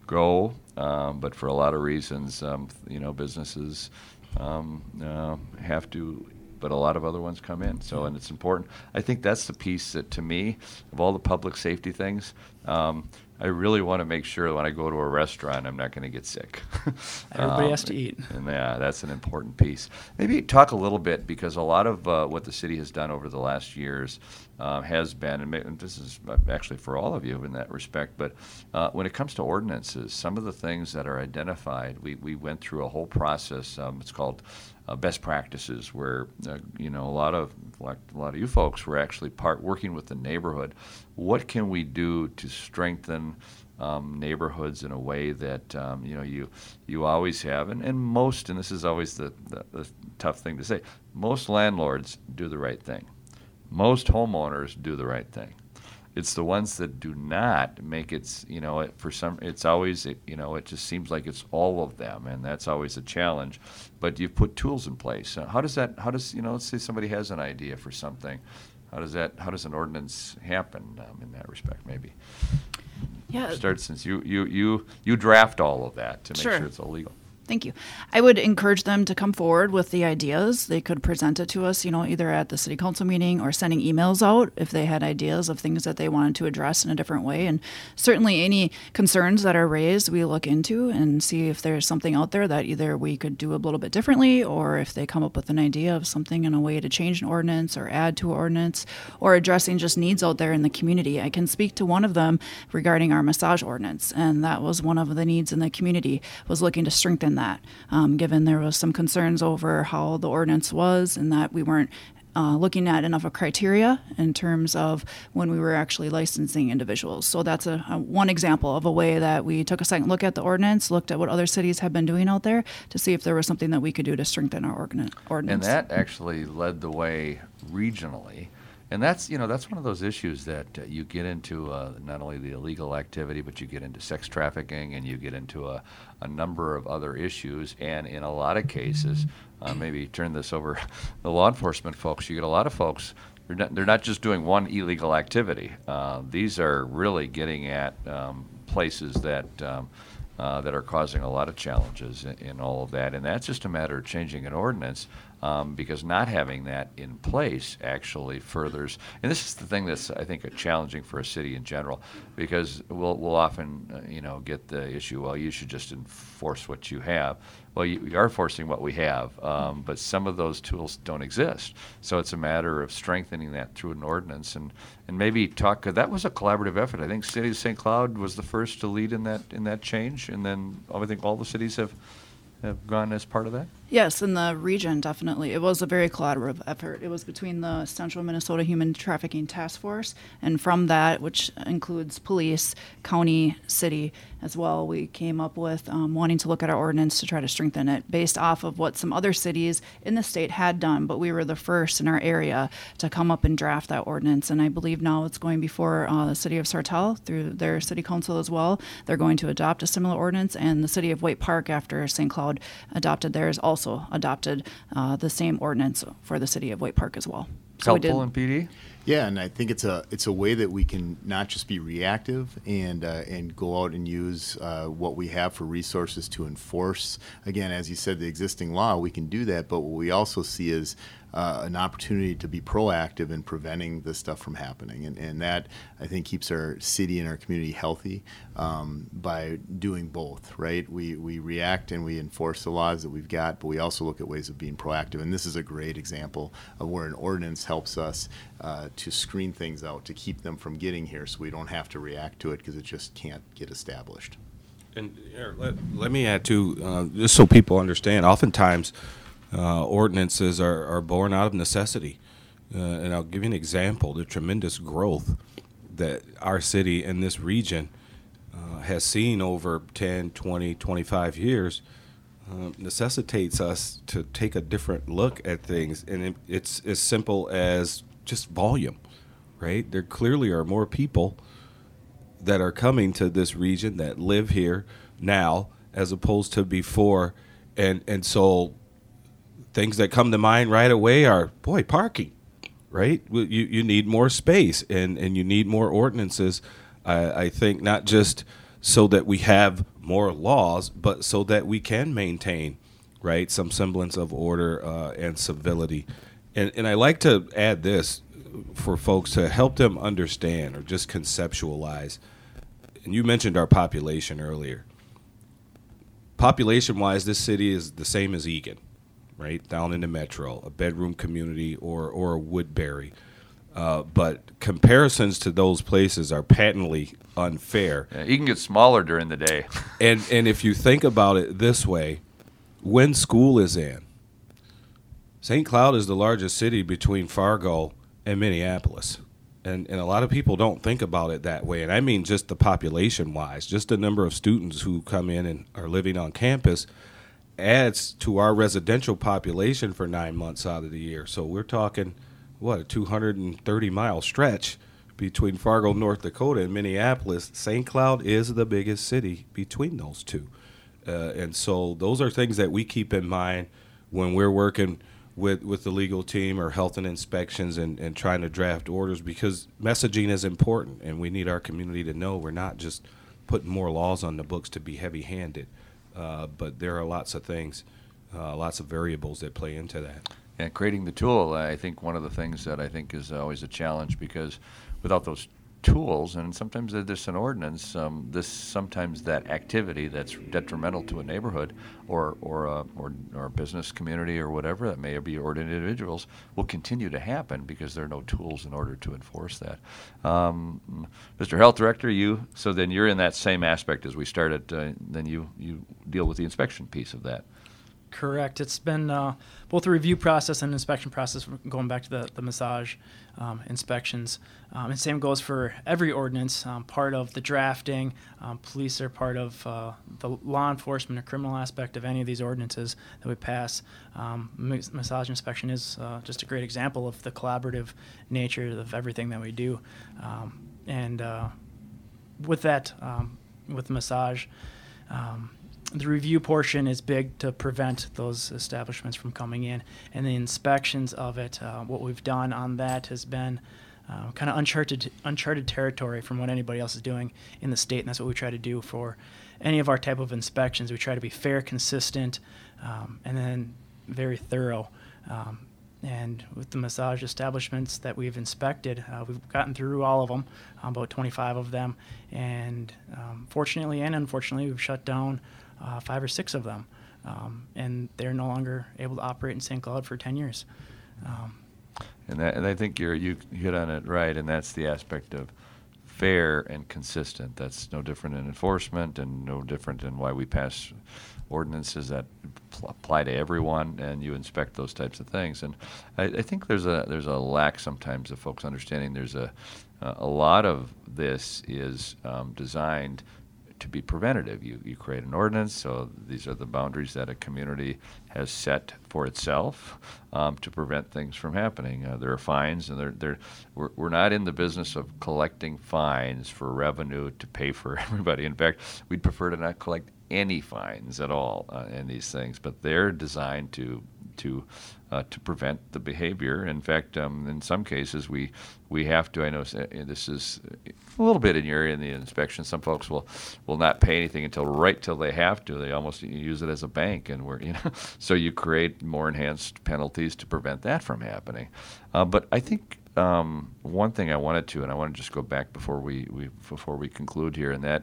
go, um, but for a lot of reasons, um, you know, businesses um, uh, have to but a lot of other ones come in. So, and it's important. I think that's the piece that, to me, of all the public safety things, um, I really want to make sure when I go to a restaurant, I'm not going to get sick. Everybody um, has to eat. And yeah, that's an important piece. Maybe talk a little bit because a lot of uh, what the city has done over the last years uh, has been, and this is actually for all of you in that respect, but uh, when it comes to ordinances, some of the things that are identified, we, we went through a whole process. Um, it's called uh, best practices where uh, you know a lot of like a lot of you folks were actually part working with the neighborhood. What can we do to strengthen um, neighborhoods in a way that um, you know you you always have, and, and most, and this is always the, the, the tough thing to say. Most landlords do the right thing. Most homeowners do the right thing. It's the ones that do not make it, you know, it, for some, it's always, it, you know, it just seems like it's all of them, and that's always a challenge. But you've put tools in place. How does that, how does, you know, let's say somebody has an idea for something. How does that, how does an ordinance happen um, in that respect, maybe? Yeah. start since you you you you draft all of that to make Sure. sure it's illegal. Thank you. I would encourage them to come forward with the ideas. They could present it to us, you know, either at the city council meeting or sending emails out if they had ideas of things that they wanted to address in a different way. And certainly any concerns that are raised, we look into and see if there's something out there that either we could do a little bit differently or if they come up with an idea of something in a way to change an ordinance or add to an ordinance or addressing just needs out there in the community. I can speak to one of them regarding our massage ordinance, and that was one of the needs in the community was looking to strengthen that, um, given there was some concerns over how the ordinance was and that we weren't uh, looking at enough of criteria in terms of when we were actually licensing individuals. So that's a, a one example of a way that we took a second look at the ordinance, looked at what other cities have been doing out there to see if there was something that we could do to strengthen our ordinance. And that actually led the way regionally. And that's, you know, that's one of those issues that uh, you get into uh, not only the illegal activity, but you get into sex trafficking and you get into a, a number of other issues. And in a lot of cases, uh, maybe turn this over the law enforcement folks, you get a lot of folks, they're not, they're not just doing one illegal activity. Uh, these are really getting at um, places that. Um, uh, that are causing a lot of challenges in, in all of that. And that's just a matter of changing an ordinance um, because not having that in place actually furthers. And this is the thing that's, I think, challenging for a city in general because we'll, we'll often, uh, you know, get the issue, well, you should just enforce what you have. Well, you, we are forcing what we have, um, but some of those tools don't exist. So it's a matter of strengthening that through an ordinance and, and maybe talk. that was a collaborative effort. I think City of St. Cloud was the first to lead in that in that change, and then I think all the cities have have gone as part of that. Yes, in the region, definitely. It was a very collaborative effort. It was between the Central Minnesota Human Trafficking Task Force, and from that, which includes police, county, city as well, we came up with um, wanting to look at our ordinance to try to strengthen it based off of what some other cities in the state had done. But we were the first in our area to come up and draft that ordinance, and I believe now it's going before uh, the city of Sartell through their city council as well. They're going to adopt a similar ordinance, and the city of Waite Park, after St. Cloud adopted theirs, also adopted uh, the same ordinance for the city of Waite Park as well. we did- Helpful in PD. Yeah, and I think it's a it's a way that we can not just be reactive and uh, and go out and use uh, what we have for resources to enforce. Again, as you said, the existing law, we can do that. But what we also see is uh, an opportunity to be proactive in preventing this stuff from happening, and and that I think keeps our city and our community healthy um, by doing both. Right? We we react and we enforce the laws that we've got, but we also look at ways of being proactive. And this is a great example of where an ordinance helps us uh, to screen things out, to keep them from getting here, so we don't have to react to it because it just can't get established. And here, let, let me add too, uh, just so people understand, oftentimes uh, ordinances are, are born out of necessity. Uh, and I'll give you an example the tremendous growth that our city and this region uh, has seen over 10, 20, 25 years uh, necessitates us to take a different look at things. And it, it's as simple as just volume, right? There clearly are more people that are coming to this region that live here now as opposed to before and and so things that come to mind right away are boy parking right? You you need more space and and you need more ordinances I, I think not just so that we have more laws but so that we can maintain right some semblance of order uh, and civility. And and I like to add this for folks to help them understand or just conceptualize. And you mentioned our population earlier. Population wise, this city is the same as Eagan, right? Down in the metro, a bedroom community or, or a Woodbury. Uh, but comparisons to those places are patently unfair. Yeah, you can get smaller during the day. And, and if you think about it this way, when school is in, St. Cloud is the largest city between Fargo and Minneapolis. And, and a lot of people don't think about it that way. And I mean just the population wise, just the number of students who come in and are living on campus adds to our residential population for nine months out of the year. So we're talking, what, a 230 mile stretch between Fargo, North Dakota, and Minneapolis. St. Cloud is the biggest city between those two. Uh, and so those are things that we keep in mind when we're working with, with the legal team or health and inspections and, and trying to draft orders because messaging is important and we need our community to know we're not just putting more laws on the books to be heavy-handed, uh, but there are lots of things, uh, lots of variables that play into that. And creating the tool, I think one of the things that I think is always a challenge because without those tools, and sometimes there's an ordinance. Um, this sometimes that activity that's detrimental to a neighborhood or or a, or, or a business community or whatever that may be, or individuals will continue to happen because there are no tools in order to enforce that. Um, Mr. Health Director, you so then you're in that same aspect as we started. Uh, then you you deal with the inspection piece of that. Correct. It's been uh, both a review process and inspection process, going back to the, the massage um, inspections. Um, and same goes for every ordinance. Um, part of the drafting, um, police are part of uh, the law enforcement or criminal aspect of any of these ordinances that we pass. Um, massage inspection is uh, just a great example of the collaborative nature of everything that we do. Um, and uh, with that, with massage, the review portion is big to prevent those establishments from coming in, and the inspections of it. Uh, what we've done on that has been uh, kind of uncharted uncharted territory from what anybody else is doing in the state, and that's what we try to do for any of our type of inspections. We try to be fair, consistent, um, and then very thorough. Um, and with the massage establishments that we've inspected, uh, we've gotten through all of them, about 25 of them, and um, fortunately and unfortunately, we've shut down uh, five or six of them, um, and they're no longer able to operate in St. Cloud for 10 years. Um, and, that, and I think you're, you hit on it right, and that's the aspect of fair and consistent. That's no different in enforcement and no different in why we pass ordinances that pl- apply to everyone and you inspect those types of things. And I, I, think there's a there's a lack sometimes of folks understanding there's a a lot of this is um, designed to be preventative. You, you create an ordinance, so these are the boundaries that a community has set for itself um, to prevent things from happening. Uh, there are fines, and they're, they're, we're, we're not in the business of collecting fines for revenue to pay for everybody. In fact, we'd prefer to not collect any fines at all uh, in these things, but they're designed to to uh, to prevent the behavior. In fact, um, in some cases, we we have to. I know uh, this is a little bit in your area in the inspection. Some folks will will not pay anything until right till they have to. They almost use it as a bank, and we're you know. So you create more enhanced penalties to prevent that from happening. Uh, but I think um, one thing I wanted to, and I want to just go back before we, we before we conclude here, and that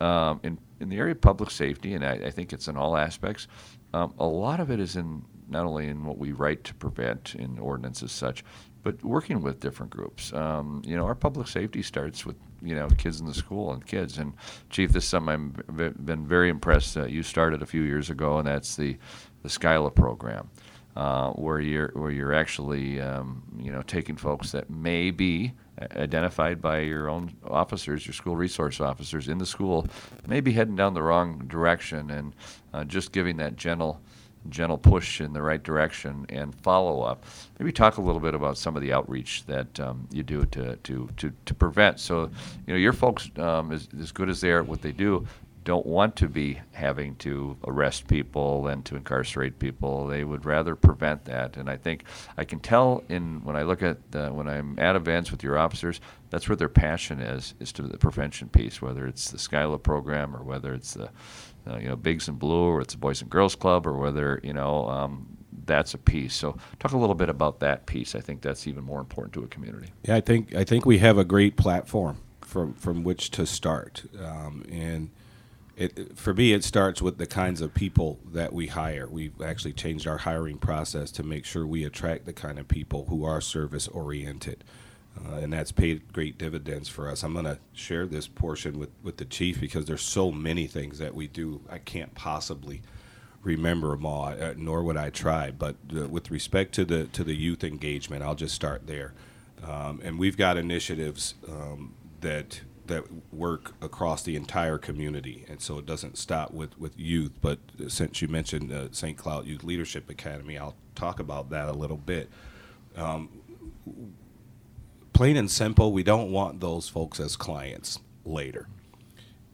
um, in in the area of public safety, and I, I think it's in all aspects. Um, a lot of it is in not only in what we write to prevent in ordinances such, but working with different groups. Um, you know, our public safety starts with you know kids in the school and kids. And Chief, this is something I've been very impressed that you started a few years ago, and that's the the SCYLA program, uh, where you're where you're actually um, you know taking folks that may be identified by your own officers, your school resource officers in the school, maybe heading down the wrong direction, and uh, just giving that gentle gentle push in the right direction and follow up. Maybe talk a little bit about some of the outreach that um, you do to, to, to, to prevent. So, you know, your folks, um, as, as good as they are at what they do, don't want to be having to arrest people and to incarcerate people. They would rather prevent that. And I think I can tell in when I look at uh, when I'm at events with your officers, that's where their passion is is to the prevention piece. Whether it's the SCYLA program or whether it's the uh, you know Bigs and Blue or it's a Boys and Girls Club or whether you know um, that's a piece. So talk a little bit about that piece. I think that's even more important to a community. Yeah, I think I think we have a great platform from from which to start, um, and it, for me, it starts with the kinds of people that we hire. We've actually changed our hiring process to make sure we attract the kind of people who are service oriented. Uh, and that's paid great dividends for us. I'm going to share this portion with, with the chief because there's so many things that we do. I can't possibly remember them all, uh, nor would I try. But uh, with respect to the to the youth engagement, I'll just start there. Um, and we've got initiatives um, that that work across the entire community, and so it doesn't stop with, with youth. But since you mentioned uh, St. Cloud Youth Leadership Academy, I'll talk about that a little bit. Um, plain and simple, we don't want those folks as clients later.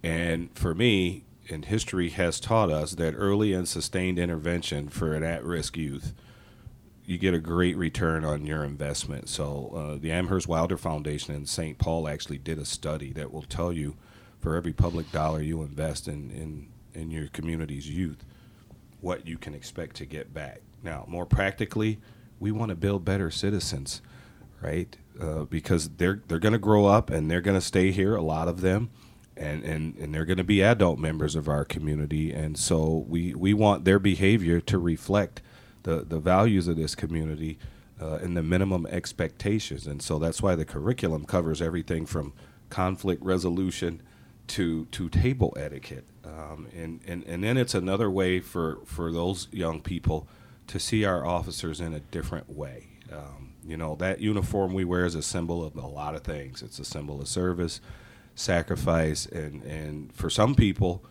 And for me, and history has taught us that early and sustained intervention for an at-risk youth you get a great return on your investment. So uh, the Amherst Wilder Foundation in St. Paul actually did a study that will tell you for every public dollar you invest in, in, in your community's youth, what you can expect to get back. Now, more practically, we want to build better citizens, right? Uh, because they're they're going to grow up and they're going to stay here. A lot of them, and and, and they're going to be adult members of our community. And so we we want their behavior to reflect the the values of this community uh, and the minimum expectations. And so that's why the curriculum covers everything from conflict resolution to to table etiquette. Um, and, and and then it's another way for for those young people to see our officers in a different way. Um, you know, that uniform we wear is a symbol of a lot of things. It's a symbol of service, sacrifice, and, and for some people,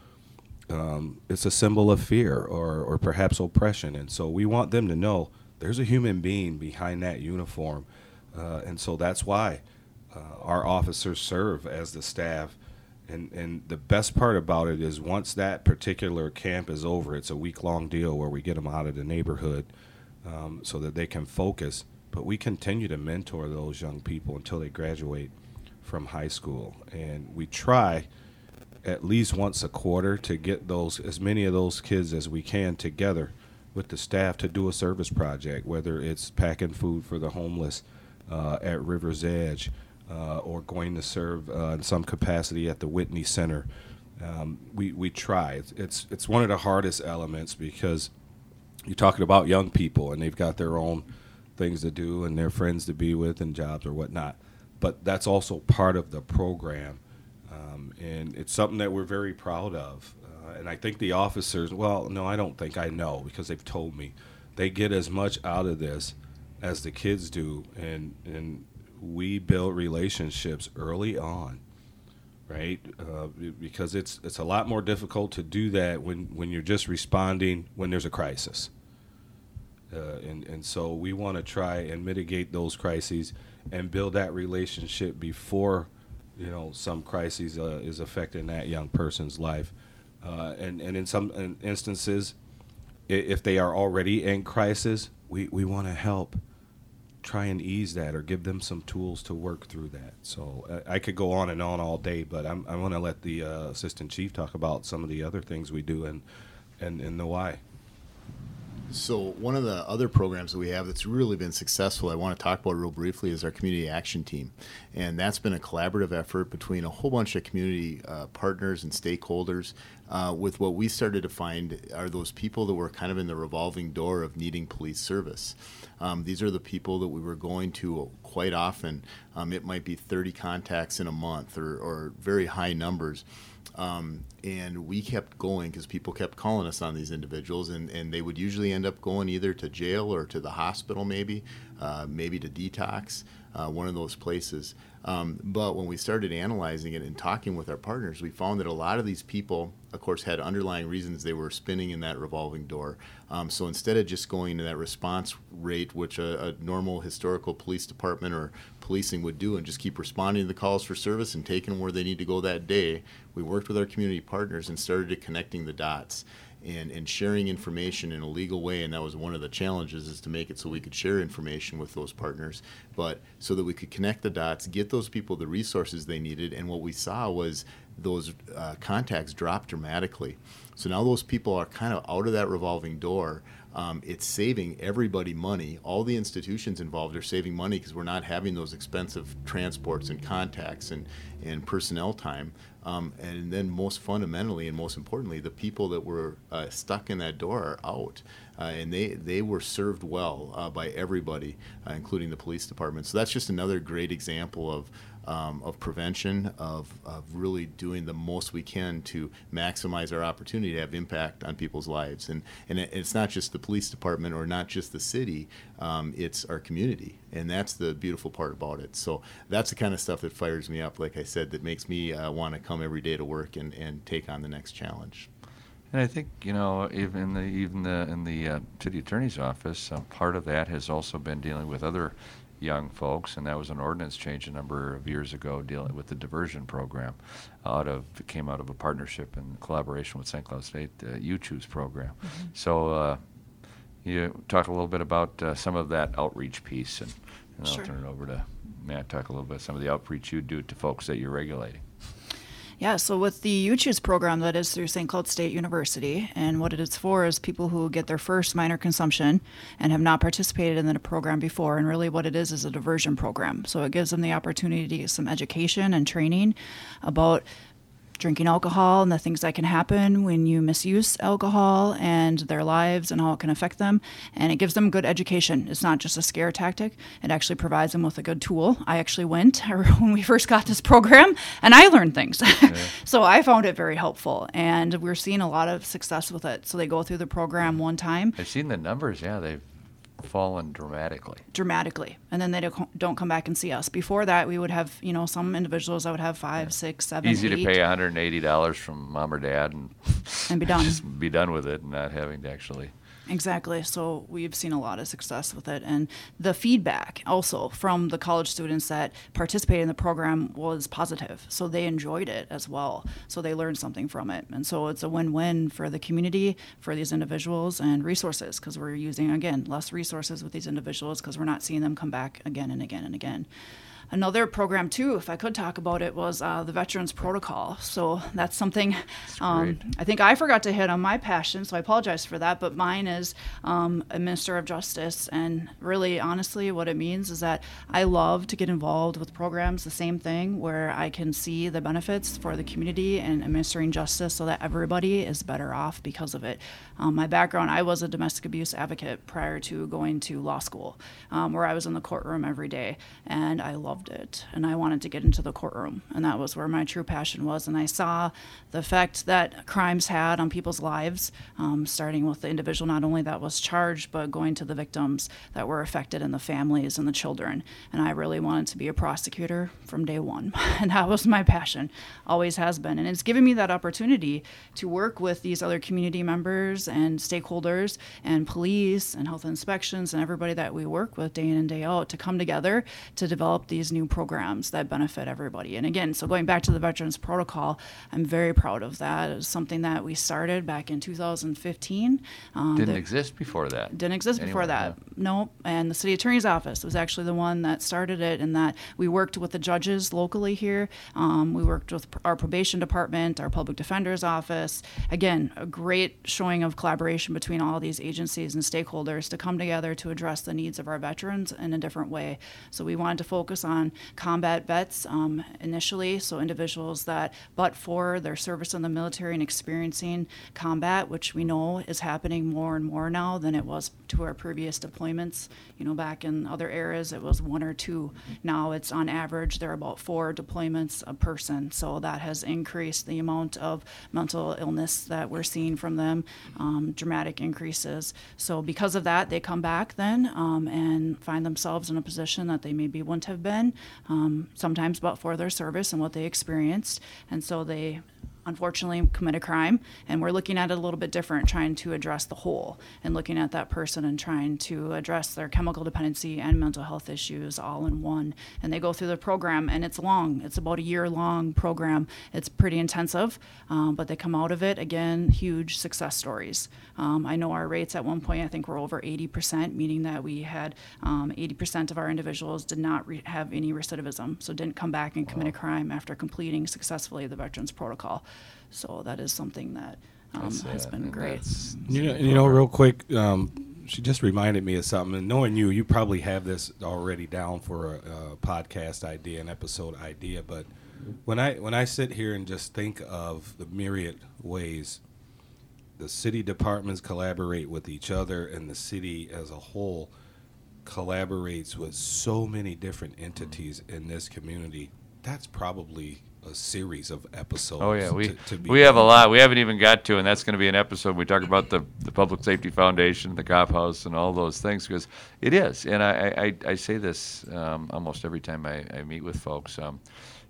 um, it's a symbol of fear or, or perhaps oppression. And so we want them to know there's a human being behind that uniform. Uh, and so that's why uh, our officers serve as the staff. And, and the best part about it is once that particular camp is over, it's a week long deal where we get them out of the neighborhood um, so that they can focus. But we continue to mentor those young people until they graduate from high school. And we try at least once a quarter to get those as many of those kids as we can together with the staff to do a service project, whether it's packing food for the homeless uh, at River's Edge uh, or going to serve uh, in some capacity at the Whitney Center. Um, we, we try. It's, it's, it's one of the hardest elements because you're talking about young people and they've got their own things to do and their friends to be with and jobs or whatnot. But that's also part of the program. Um, and it's something that we're very proud of. Uh, and I think the officers, well, no, I don't think I know because they've told me they get as much out of this as the kids do. And, and we build relationships early on right? Uh, because it's it's a lot more difficult to do that when, when you're just responding when there's a crisis. Uh, and and so we want to try and mitigate those crises and build that relationship before you know some crisis uh, is affecting that young person's life. Uh, and and in some instances, if they are already in crisis, we, we want to help try and ease that or give them some tools to work through that. So uh, I could go on and on all day, but I'm, I want to let the uh, assistant chief talk about some of the other things we do and, and, and the why. So one of the other programs that we have that's really been successful, I want to talk about real briefly, is our community action team, and that's been a collaborative effort between a whole bunch of community uh, partners and stakeholders. Uh, with what we started to find are those people that were kind of in the revolving door of needing police service. Um, these are the people that we were going to quite often. Um, it might be 30 contacts in a month or, or very high numbers. Um, and we kept going because people kept calling us on these individuals, and, and they would usually end up going either to jail or to the hospital, maybe, uh, maybe to detox, uh, one of those places. Um, but when we started analyzing it and talking with our partners, we found that a lot of these people, of course, had underlying reasons they were spinning in that revolving door. Um, so instead of just going to that response rate, which a, a, normal historical police department or policing would do, and just keep responding to the calls for service and taking them where they need to go that day, we worked with our community partners and started connecting the dots and, and sharing information in a legal way. And that was one of the challenges is to make it so we could share information with those partners, but so that we could connect the dots, get those people the resources they needed. And what we saw was those uh, contacts dropped dramatically. So now those people are kind of out of that revolving door. Um, it's saving everybody money. All the institutions involved are saving money because we're not having those expensive transports and contacts and, and personnel time. Um, and then, most fundamentally and most importantly, the people that were uh, stuck in that door are out. Uh, and they, they were served well uh, by everybody, uh, including the police department. So, that's just another great example of, um, of prevention, of, of really doing the most we can to maximize our opportunity to have impact on people's lives. And, and it's not just the police department or not just the city, um, it's our community. And that's the beautiful part about it. So that's the kind of stuff that fires me up, like I said, that makes me uh, want to come every day to work and, and take on the next challenge. And I think you know, even the even the in the uh, city attorney's office, uh, part of that has also been dealing with other young folks, and that was an ordinance change a number of years ago dealing with the diversion program. Out of it came out of a partnership and collaboration with St. Cloud State, uh, You Choose program. Mm-hmm. So uh, you talk a little bit about uh, some of that outreach piece, and, and I'll turn it over to Matt. Talk a little bit about some of the outreach you do to folks that you're regulating. Yeah, so with the Choose program that is through St. Cloud State University, and what it is for is people who get their first minor consumption and have not participated in the program before. And really, what it is is a diversion program. So it gives them the opportunity to get some education and training about drinking alcohol and the things that can happen when you misuse alcohol and their lives and how it can affect them. And it gives them good education. It's not just a scare tactic, it actually provides them with a good tool. I actually went when we first got this program and I learned things. Yeah. so I found it very helpful and we're seeing a lot of success with it. So they go through the program one time. I've seen the numbers, yeah. They've fallen dramatically. Dramatically, and then they don't come back and see us. Before that, we would have you know some individuals that would have five, yeah. six, seven. Easy eight. to pay 180 dollars from mom or dad and and be done. just be done with it, and not having to actually Exactly. So we've seen a lot of success with it. And the feedback also from the college students that participated in the program was positive. So they enjoyed it as well. So they learned something from it. And so it's a win win for the community, for these individuals, and resources because we're using, again, less resources with these individuals because we're not seeing them come back again and again and again. Another program, too, if I could talk about it, was uh, the Veterans Protocol. So that's something um, I think I forgot to hit on my passion, so I apologize for that. But mine is um, a Minister of Justice. And really, honestly, what it means is that I love to get involved with programs, the same thing, where I can see the benefits for the community and administering justice so that everybody is better off because of it. Um, my background, I was a domestic abuse advocate prior to going to law school, um, where I was in the courtroom every day. And I loved it and I wanted to get into the courtroom. And that was where my true passion was. And I saw the effect that crimes had on people's lives, um, starting with the individual not only that was charged, but going to the victims that were affected and the families and the children. And I really wanted to be a prosecutor from day one. and that was my passion, always has been. And it's given me that opportunity to work with these other community members and stakeholders and police and health inspections and everybody that we work with day in and day out to come together to develop these new programs that benefit everybody. And again, so going back to the Veterans Protocol, I'm very proud of that. It's something that we started back in 2015. Um, didn't exist before that. Didn't exist anyway, before that. Yeah. Nope. And the city attorney's office was actually the one that started it, and that we worked with the judges locally here. Um, we worked with our probation department, our public defender's office. Again, a great showing of collaboration between all these agencies and stakeholders to come together to address the needs of our veterans in a different way. So we wanted to focus on on combat vets um, initially, so individuals that, but for their service in the military and experiencing combat, which we know is happening more and more now than it was to our previous deployments. You know, back in other eras, it was one or two. Now it's on average, there are about four deployments a person. So that has increased the amount of mental illness that we're seeing from them, um, dramatic increases. So because of that, they come back then um, and find themselves in a position that they maybe wouldn't have been Um, sometimes but for their service and what they experienced. And so they unfortunately commit a crime and we're looking at it a little bit different trying to address the whole and looking at that person and trying to address their chemical dependency and mental health issues all in one. And they go through the program and it's long. It's about a year long program. It's pretty intensive um, but they come out of it again huge success stories. Um, i know our rates at one point i think were over 80% meaning that we had um, 80% of our individuals did not re- have any recidivism so didn't come back and commit a crime after completing successfully the veterans protocol so that is something that um, has been great. You know, you know, real quick, um, she just reminded me of something. And knowing you, you probably have this already down for a, a, podcast idea, an episode idea. But when I when I sit here and just think of the myriad ways the city departments collaborate with each other, and the city as a whole collaborates with so many different entities in this community, that's probably a series of episodes. Oh yeah, we to, to we have a lot. We haven't even got to, and that's going to be an episode. We talk about the the Public Safety Foundation, the Cop House, and all those things because it is. And I I, I say this um, almost every time I, I meet with folks. Um,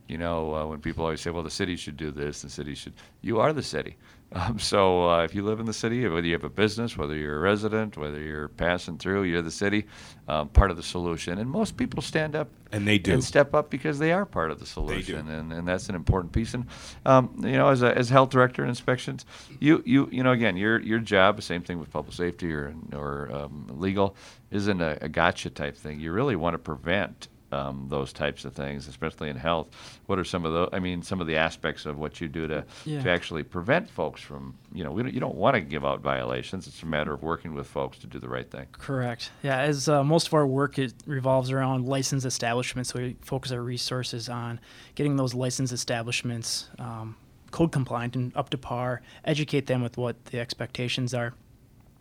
you know, uh, when people always say, "Well, the city should do this," the city should. You are the city. Um, so uh, if you live in the city, whether you have a business, whether you're a resident, whether you're passing through, you're the city, um, part of the solution. And most people stand up and they do and step up because they are part of the solution, and, and that's an important piece. And um, you know, as a as health director in inspections, you you you know, again, your your job, same thing with public safety or or um, legal, isn't a, a gotcha type thing. You really want to prevent um, those types of things, especially in health. What are some of the? I mean, some of the aspects of what you do to Yeah. to actually prevent folks from, you know, we don't, you don't want to give out violations. It's a matter of working with folks to do the right thing. Correct. Yeah, as uh, most of our work it revolves around licensed establishments, so we focus our resources on getting those licensed establishments um, code compliant and up to par. Educate them with what the expectations are.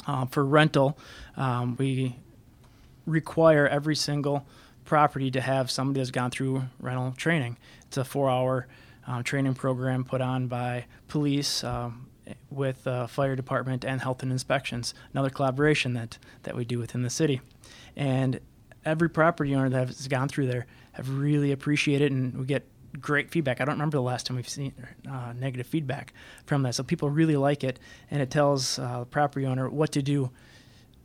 Uh, for rental, um, we require every single property to have somebody that's gone through rental training. It's a four-hour um, training program put on by police um, with uh, fire department and health and inspections. Another collaboration that that we do within the city, and every property owner that has gone through there have really appreciated, and we get great feedback. I don't remember the last time we've seen uh, negative feedback from that. So people really like it, and it tells uh, the property owner what to do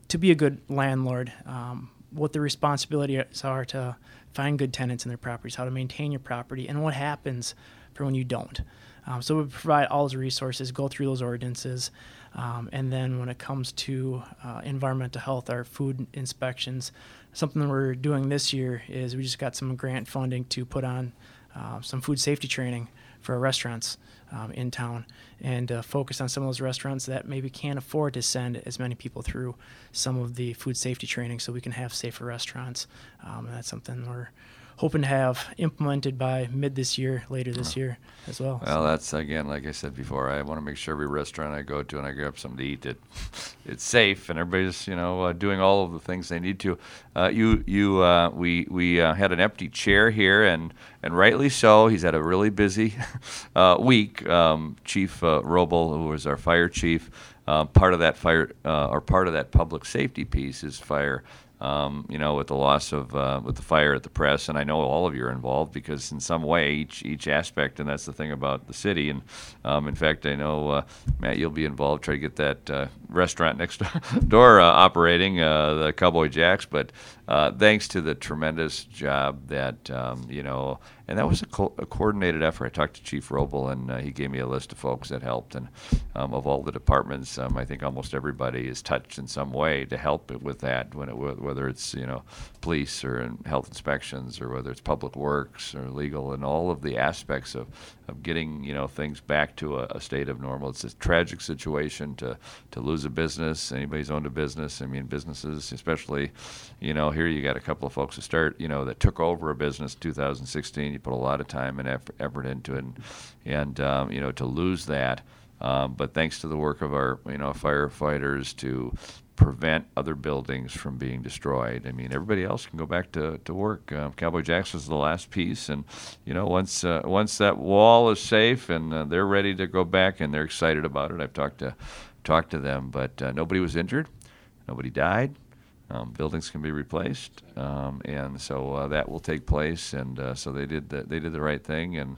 to be a good landlord, um, what the responsibilities are to find good tenants in their properties, how to maintain your property, and what happens for when you don't. Um, so we provide all those resources, go through those ordinances, um, and then when it comes to uh, environmental health, our food inspections, something that we're doing this year is we just got some grant funding to put on uh, some food safety training for our restaurants um, in town and uh, focus on some of those restaurants that maybe can't afford to send as many people through some of the food safety training so we can have safer restaurants. Um, that's something we're hoping to have implemented by mid this year, later this year as well. Well, that's again, like I said before, I want to make sure every restaurant I go to and I grab something to eat that it's safe and everybody's you know uh, doing all of the things they need to. Uh, you you uh, we we uh, had an empty chair here and and rightly so. He's had a really busy uh, week. Um, chief uh, Robel, who was our fire chief, uh, part of that fire or part of that public safety piece is fire um, you know, with the loss of uh, with the fire at the press, and I know all of you are involved because in some way each each aspect, and that's the thing about the city. And um, in fact, I know uh, Matt, you'll be involved try to get that uh, restaurant next door uh, operating, uh, the Cowboy Jacks. But uh, thanks to the tremendous job that um, you know, and that was a, co- a, coordinated effort. I talked to Chief Robel, and he gave me a list of folks that helped, and um, of all the departments, um, I think almost everybody is touched in some way to help with that when it whether it's you know police or health inspections or whether it's public works or legal and all of the aspects of, of getting you know things back to a, a state of normal. It's a tragic situation to to lose a business. Anybody's owned a business. I mean businesses, especially you know here you got a couple of folks that start you know that took over a business in 2016. You put a lot of time and effort, into it, and, and um, you know to lose that. Um, but thanks to the work of our you know firefighters to prevent other buildings from being destroyed. I mean, everybody else can go back to, to work. Uh, Cowboy Jacks was the last piece, and you know, once uh, once that wall is safe and uh, they're ready to go back and they're excited about it. I've talked to talked to them, but uh, nobody was injured, nobody died. Um, buildings can be replaced, um, and so uh, that will take place. And uh, so they did the, they did the right thing, and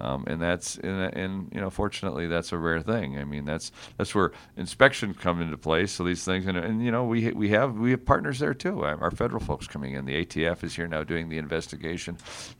um, and that's and, and, you know fortunately that's a rare thing. I mean that's that's where inspection come into place. So these things and, and you know we we have we have partners there too. Our federal folks coming in. The ATF is here now doing the investigation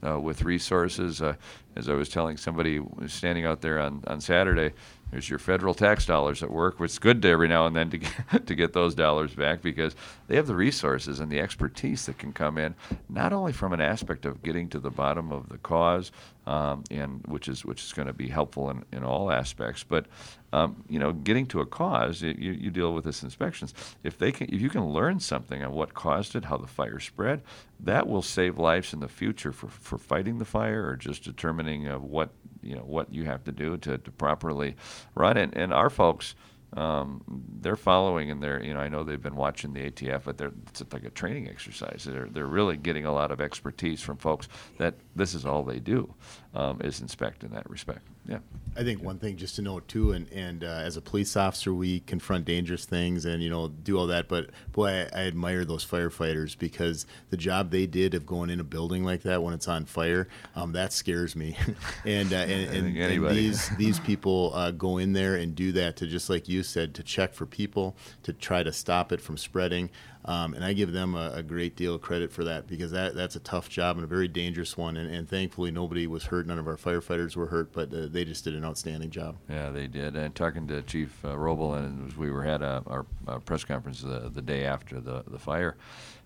uh, with resources. Uh, as I was telling somebody standing out there on on Saturday, there's your federal tax dollars at work. It's good to every now and then to get, to get those dollars back because they have the resources and the expertise that can come in, not only from an aspect of getting to the bottom of the cause, um, and which is which is going to be helpful in, in all aspects, but um, you know, getting to a cause, you, you deal with this inspections. If they can, if you can learn something on what caused it, how the fire spread, that will save lives in the future for, for fighting the fire or just determining uh, what you know what you have to do to, to properly run it. And our folks, um, they're following and they're you know I know they've been watching the ATF, but they're it's like a training exercise. They're they're really getting a lot of expertise from folks that this is all they do um, is inspect in that respect. Yeah. I think one thing just to note too, and and uh, as a police officer, we confront dangerous things and you know do all that. But boy, I, I, admire those firefighters because the job they did of going in a building like that when it's on fire, um, that scares me. and, uh, and, and, and, these these people uh, go in there and do that to just like you said to check for people to try to stop it from spreading. Um, and I give them a, a, great deal of credit for that because that, that's a tough job and a very dangerous one. And, and thankfully, nobody was hurt. None of our firefighters were hurt, but uh, they just did an outstanding job. Yeah, they did. And talking to Chief uh, Robel, and we were at a, our, our press conference the, the day after the, the fire,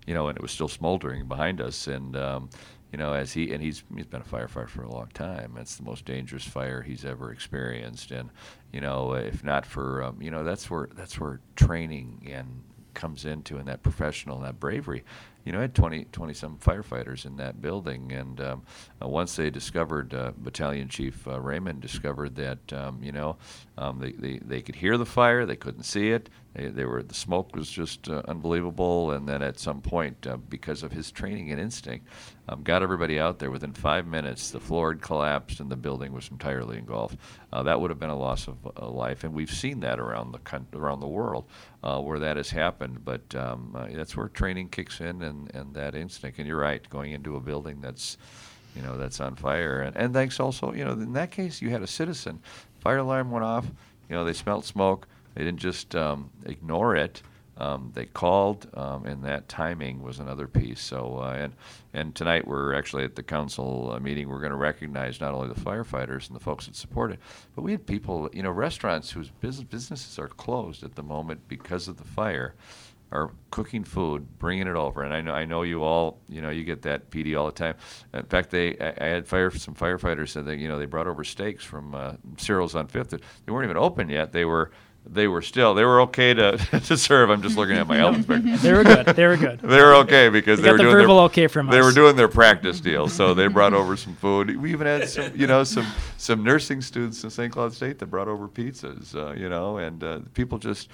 you know, and it was still smoldering behind us. And um, you know, as he and he's he's been a firefighter for a long time. It's the most dangerous fire he's ever experienced. And you know, if not for um, you know, that's where that's where training and comes into and that professional and that bravery you know, I had 20, 20 some firefighters in that building. And um, uh, once they discovered, uh, Battalion Chief uh, Raymond discovered that, um, you know, um, they, they, they could hear the fire, they couldn't see it. They, they were the smoke was just uh, unbelievable. And then at some point, uh, because of his training and instinct, um, got everybody out there. Within five minutes, the floor had collapsed and the building was entirely engulfed. Uh, that would have been a loss of uh, life, and we've seen that around the con- around the world uh, where that has happened. But um, uh, that's where training kicks in and, and that instinct. And you're right, going into a building that's you know that's on fire, and, and thanks also, you know, in that case, you had a citizen. Fire alarm went off. You know, they smelled smoke. They didn't just um, ignore it um, they called, um, and that timing was another piece. So, uh, and and tonight we're actually at the council uh, meeting. We're going to recognize not only the firefighters and the folks that support it, but we had people, you know, restaurants whose business, businesses are closed at the moment because of the fire, are cooking food, bringing it over. And I know I know you all, you know, you get that PD all the time. In fact, they I, I had fire some firefighters said that you know they brought over steaks from uh, Cyril's on Fifth. They weren't even open yet. They were they were still they were okay to, to serve. I'm just looking at my health inspector. they were good. They were good. they were okay because they, they were the doing verbal their, okay from They us. were doing their practice deal, so they brought over some food. We even had some, you know, some some nursing students in St. Cloud State that brought over pizzas, uh, you know, and uh, people just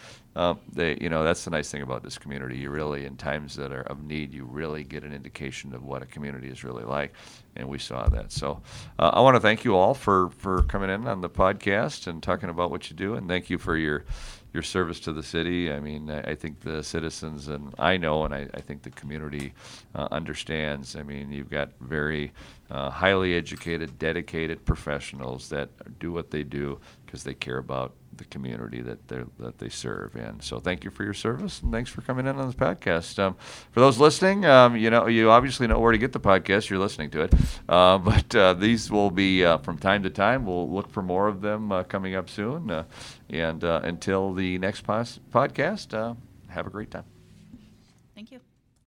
they, you know, that's the nice thing about this community. You really, in times that are of need, you really get an indication of what a community is really like, and we saw that. So, uh, I want to thank you all for for coming in on the podcast and talking about what you do, and thank you for your your service to the city. I mean, I, I think the citizens and I know, and I, I think the community uh, understands. I mean, you've got very uh, highly educated, dedicated professionals that do what they do because they care about the community that they that they serve. And so, thank you for your service, and thanks for coming in on this podcast. Um, for those listening, um, you know, you obviously know where to get the podcast. You're listening to it, uh, but uh, these will be uh, from time to time. We'll look for more of them uh, coming up soon. Uh, and uh, until the next pos- podcast, have a great time.